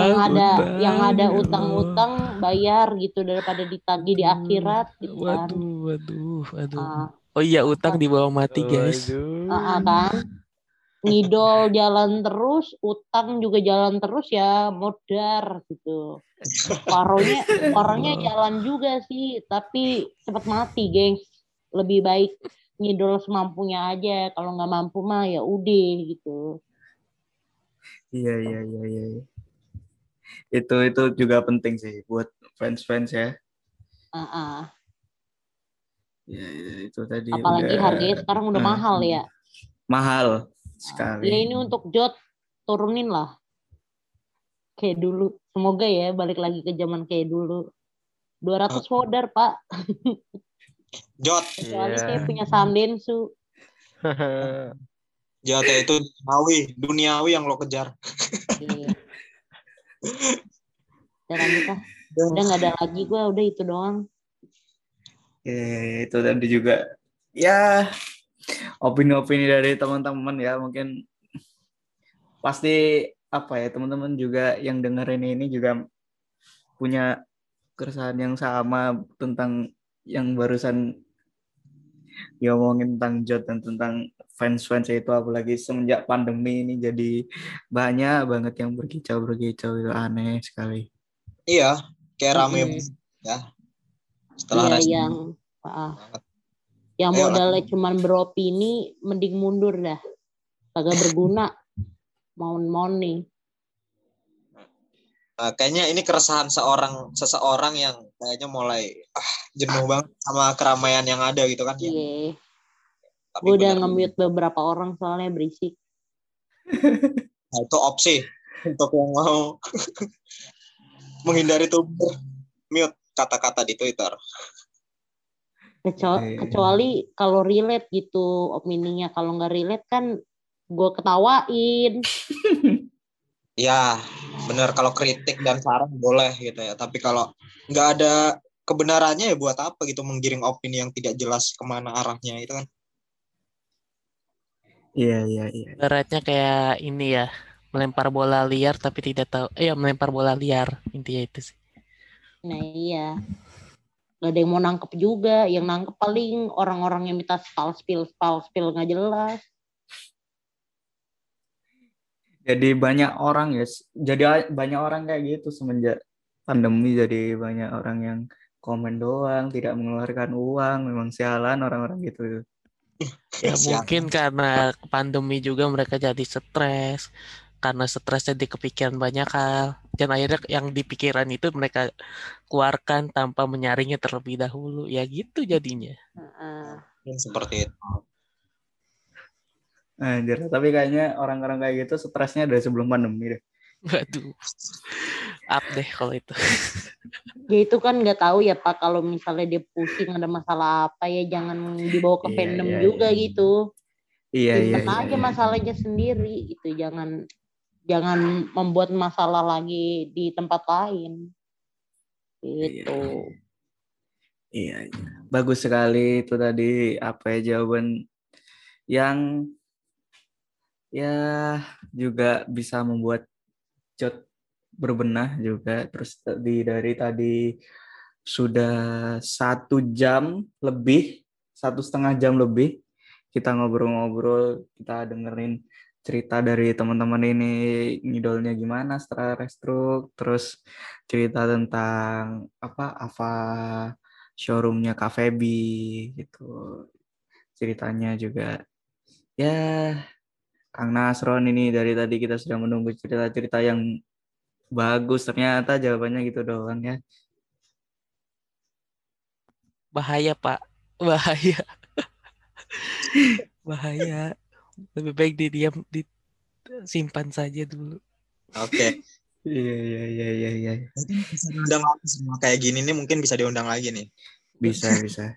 yang ada utang. yang ada utang-utang bayar gitu daripada ditagih di akhirat gitu kan. Waduh waduh waduh. Ah. oh iya utang di bawah mati guys. Ah, kan ngidol jalan terus, utang juga jalan terus ya modar gitu. Paronya orangnya jalan juga sih, tapi cepat mati, gengs. Lebih baik ngidol semampunya aja. Kalau nggak mampu mah ya udah gitu. Iya iya iya iya. Itu itu juga penting sih buat fans-fans ya. Uh -uh. Ya, itu tadi. Apalagi udah, harganya sekarang udah uh, mahal ya. Mahal sekali. Ya ini untuk Jot turunin lah. Kayak dulu. Semoga ya balik lagi ke zaman kayak dulu. 200 voder, Pak. Jot. Kecuali yeah. saya punya saham Densu. Jot ya itu duniawi, duniawi yang lo kejar. lanjut lah. Udah gak ada lagi gue, udah itu doang. Ya, itu tadi juga. Ya, opini-opini dari teman-teman ya mungkin pasti apa ya teman-teman juga yang dengerin ini juga punya keresahan yang sama tentang yang barusan diomongin tentang Jot dan tentang fans-fans itu apalagi semenjak pandemi ini jadi banyak banget yang berkicau-berkicau itu aneh sekali. Iya, kayak rame hmm. ya. Setelah iya, yang ah, yang modalnya cuma beropini mending mundur dah. Kagak berguna. Mohon-mohon nih. Uh, kayaknya ini keresahan seorang seseorang yang kayaknya mulai ah, jenuh banget sama keramaian yang ada gitu kan. Iya. Gue udah nge-mute beberapa orang soalnya berisik. nah, itu opsi untuk yang mau menghindari tuh mute kata-kata di Twitter. Kecuali, kecuali kalau relate gitu opininya. Kalau nggak relate kan gue ketawain. ya, bener kalau kritik dan saran boleh gitu ya. Tapi kalau nggak ada kebenarannya ya buat apa gitu menggiring opini yang tidak jelas ke mana arahnya itu kan. Iya iya iya. Beratnya kayak ini ya, melempar bola liar tapi tidak tahu. Eh ya melempar bola liar intinya itu sih. Nah iya. Gak ada yang mau nangkep juga. Yang nangkep paling orang-orang yang minta spal spill spal spill nggak jelas. Jadi banyak orang ya. Jadi banyak orang kayak gitu semenjak pandemi. Jadi banyak orang yang komen doang, tidak mengeluarkan uang. Memang sialan orang-orang gitu ya mungkin karena pandemi juga mereka jadi stres karena stresnya di kepikiran banyak hal dan akhirnya yang di pikiran itu mereka keluarkan tanpa menyaringnya terlebih dahulu ya gitu jadinya uh, seperti itu Anjir, tapi kayaknya orang-orang kayak gitu stresnya dari sebelum pandemi deh. Waduh, up deh kalau itu. ya itu kan nggak tahu ya Pak kalau misalnya dia pusing ada masalah apa ya jangan dibawa ke iya, fandom iya, juga iya. gitu. Iya iya. iya, aja iya. masalahnya sendiri itu jangan jangan membuat masalah lagi di tempat lain. Gitu. Iya, iya. Bagus sekali itu tadi apa ya jawaban yang ya juga bisa membuat Jod berbenah juga terus tadi dari tadi sudah satu jam lebih satu setengah jam lebih kita ngobrol-ngobrol kita dengerin cerita dari teman-teman ini ngidolnya gimana setelah restruk terus cerita tentang apa apa showroomnya Cafe B gitu ceritanya juga ya Kang Nasron ini dari tadi kita sudah menunggu cerita-cerita yang bagus ternyata jawabannya gitu doang ya. Bahaya Pak, bahaya. bahaya. Lebih baik di diam di simpan saja dulu. Oke. Okay. Iya iya iya iya iya. Bisa diundang lagi semua kayak gini nih mungkin bisa diundang lagi nih. Bisa bisa.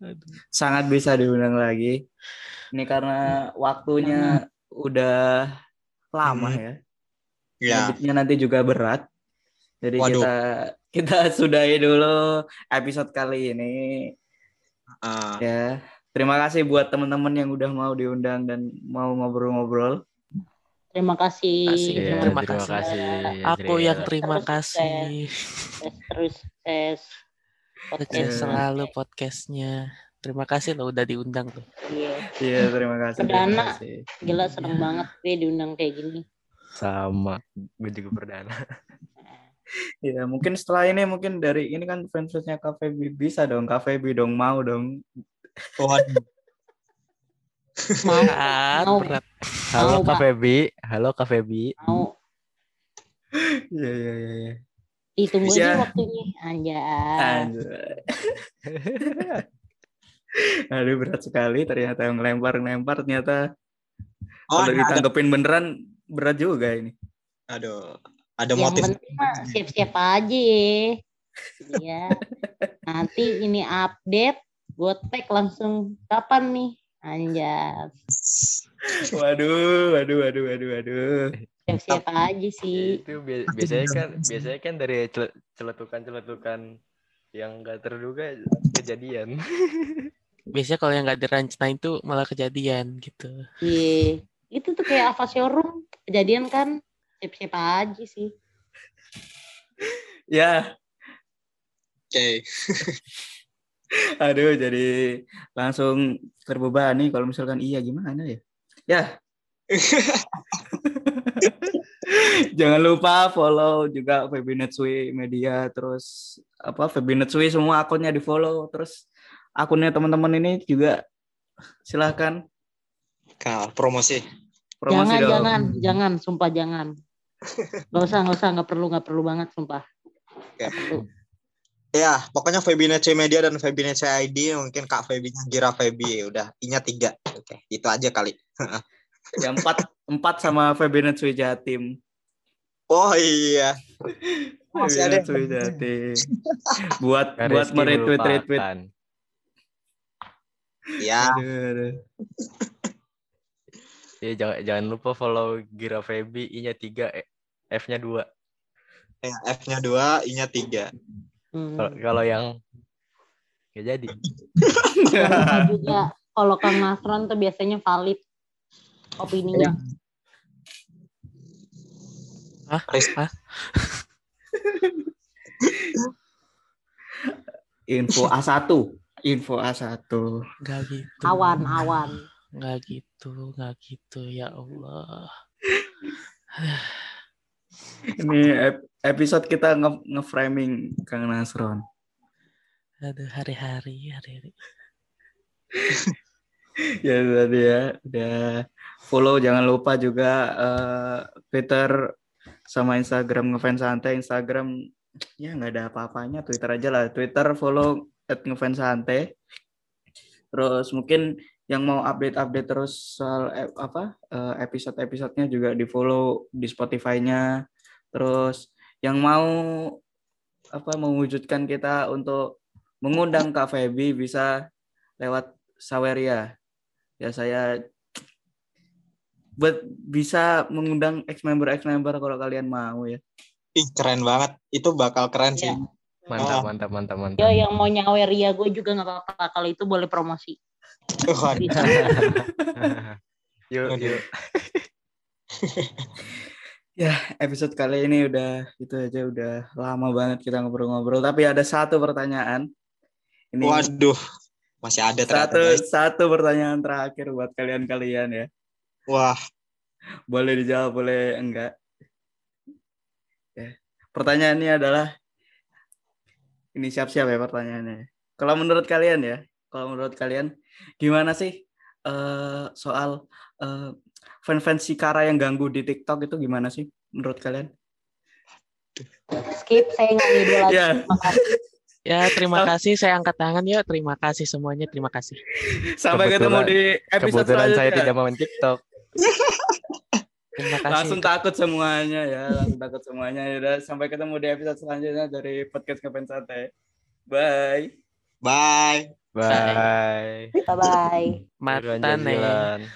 Sangat bisa diundang lagi. Ini karena waktunya udah lama hmm. ya. Ya. Editnya nanti juga berat. Jadi Waduh. kita kita sudahi dulu episode kali ini. Uh. Ya. Terima kasih buat teman-teman yang udah mau diundang dan mau ngobrol-ngobrol. Terima kasih. Terima, ya, terima, terima kasih. Aku yang terima kasih. Terus tes. Sukses selalu podcastnya. Terima kasih lo udah diundang tuh. Iya. Iya, terima kasih. Perdana. Gila seneng banget gue diundang kayak gini. Sama, gue juga perdana. Iya, mungkin setelah ini mungkin dari ini kan fansnya Cafe B bisa dong, Cafe B dong mau dong. Waduh. mau, mau. Berat. Halo Cafe B, halo Cafe B. Mau. Iya, iya, iya, iya. Ditunggu aja waktunya, anjay. Anjay. Aduh berat sekali ternyata yang ngelempar-ngelempar ternyata oh, kalau ditanggepin ada... beneran berat juga ini. Aduh, ada yang motif. siap-siap aja ya. Iya. Nanti ini update, gue tag langsung kapan nih? Anjas. Waduh, waduh, waduh, waduh, waduh. Siap-siap aja sih. Itu biasanya kan biasanya kan dari celetukan-celetukan yang gak terduga kejadian. biasanya kalau yang nggak direncanain itu malah kejadian gitu iya itu tuh kayak apa showroom kejadian kan siapa-siapa aja sih ya okay. Aduh, jadi langsung terbebani kalau misalkan iya gimana ya? Ya. Jangan lupa follow juga Febinetsui Media terus apa Febinetsui semua akunnya di follow terus akunnya teman-teman ini juga silahkan Kal, promosi. promosi jangan dong. jangan jangan sumpah jangan Gak usah gak usah nggak perlu nggak perlu banget sumpah Gak perlu. Ya, pokoknya Febinetsui Media dan Febinetsui ID mungkin Kak Febinya Gira Febi udah inya tiga. Oke, itu aja kali. ya empat empat sama Febinetsui Jatim. Oh iya. Masih ada. Jatim. buat buat meretweet retweet. Ya. ya jangan jangan lupa follow Gira Febi I-nya 3 F-nya 2. Ya, F-nya 2, I-nya 3. Hmm. Kalau yang gak jadi. juga kalau Kang Nasron tuh biasanya valid opininya. Hah? Hah? Info A1. Info A1. Gak gitu. Awan, awan. Gak gitu, gak gitu. Ya Allah. Ini episode kita nge-framing nge Kang Nasron. Aduh, hari-hari, hari-hari. ya tadi ya, udah follow jangan lupa juga uh, Twitter sama Instagram ngefans santai Instagram ya nggak ada apa-apanya Twitter aja lah Twitter follow at ngefans santai terus mungkin yang mau update-update terus soal apa uh, episode-episodenya juga di follow di Spotify-nya terus yang mau apa mewujudkan kita untuk mengundang Kak Feby bisa lewat Saweria. Ya saya buat bisa mengundang ex member ex member kalau kalian mau ya. Ih keren banget. Itu bakal keren sih. Ya. Mantap, oh. mantap, mantap, mantap. Yo yang mau nyawer ya gue juga nggak apa-apa. Kalau itu boleh promosi. yuk, yuk. Ya, episode kali ini udah itu aja udah lama banget kita ngobrol-ngobrol. Tapi ada satu pertanyaan. Ini Waduh, masih ada ternyata. Satu guys. satu pertanyaan terakhir buat kalian-kalian ya. Wah. Boleh dijawab, boleh enggak. Ya. Pertanyaannya adalah ini siap-siap ya pertanyaannya. Kalau menurut kalian ya, kalau menurut kalian gimana sih uh, soal uh, fans-fans Kara yang ganggu di TikTok itu gimana sih menurut kalian? Skip, saya nggak lagi. Yeah. Ya, terima kasih. Saya angkat tangan ya. Terima kasih semuanya. Terima kasih. Sampai kebetulan, ketemu di episode kebetulan selanjutnya. saya tidak mau main TikTok. Terima kasih. Langsung takut semuanya ya. Langsung takut semuanya. Ya udah, sampai ketemu di episode selanjutnya dari podcast Kepen Sate. Bye. Bye. Bye. Bye. Bye. Mata nih.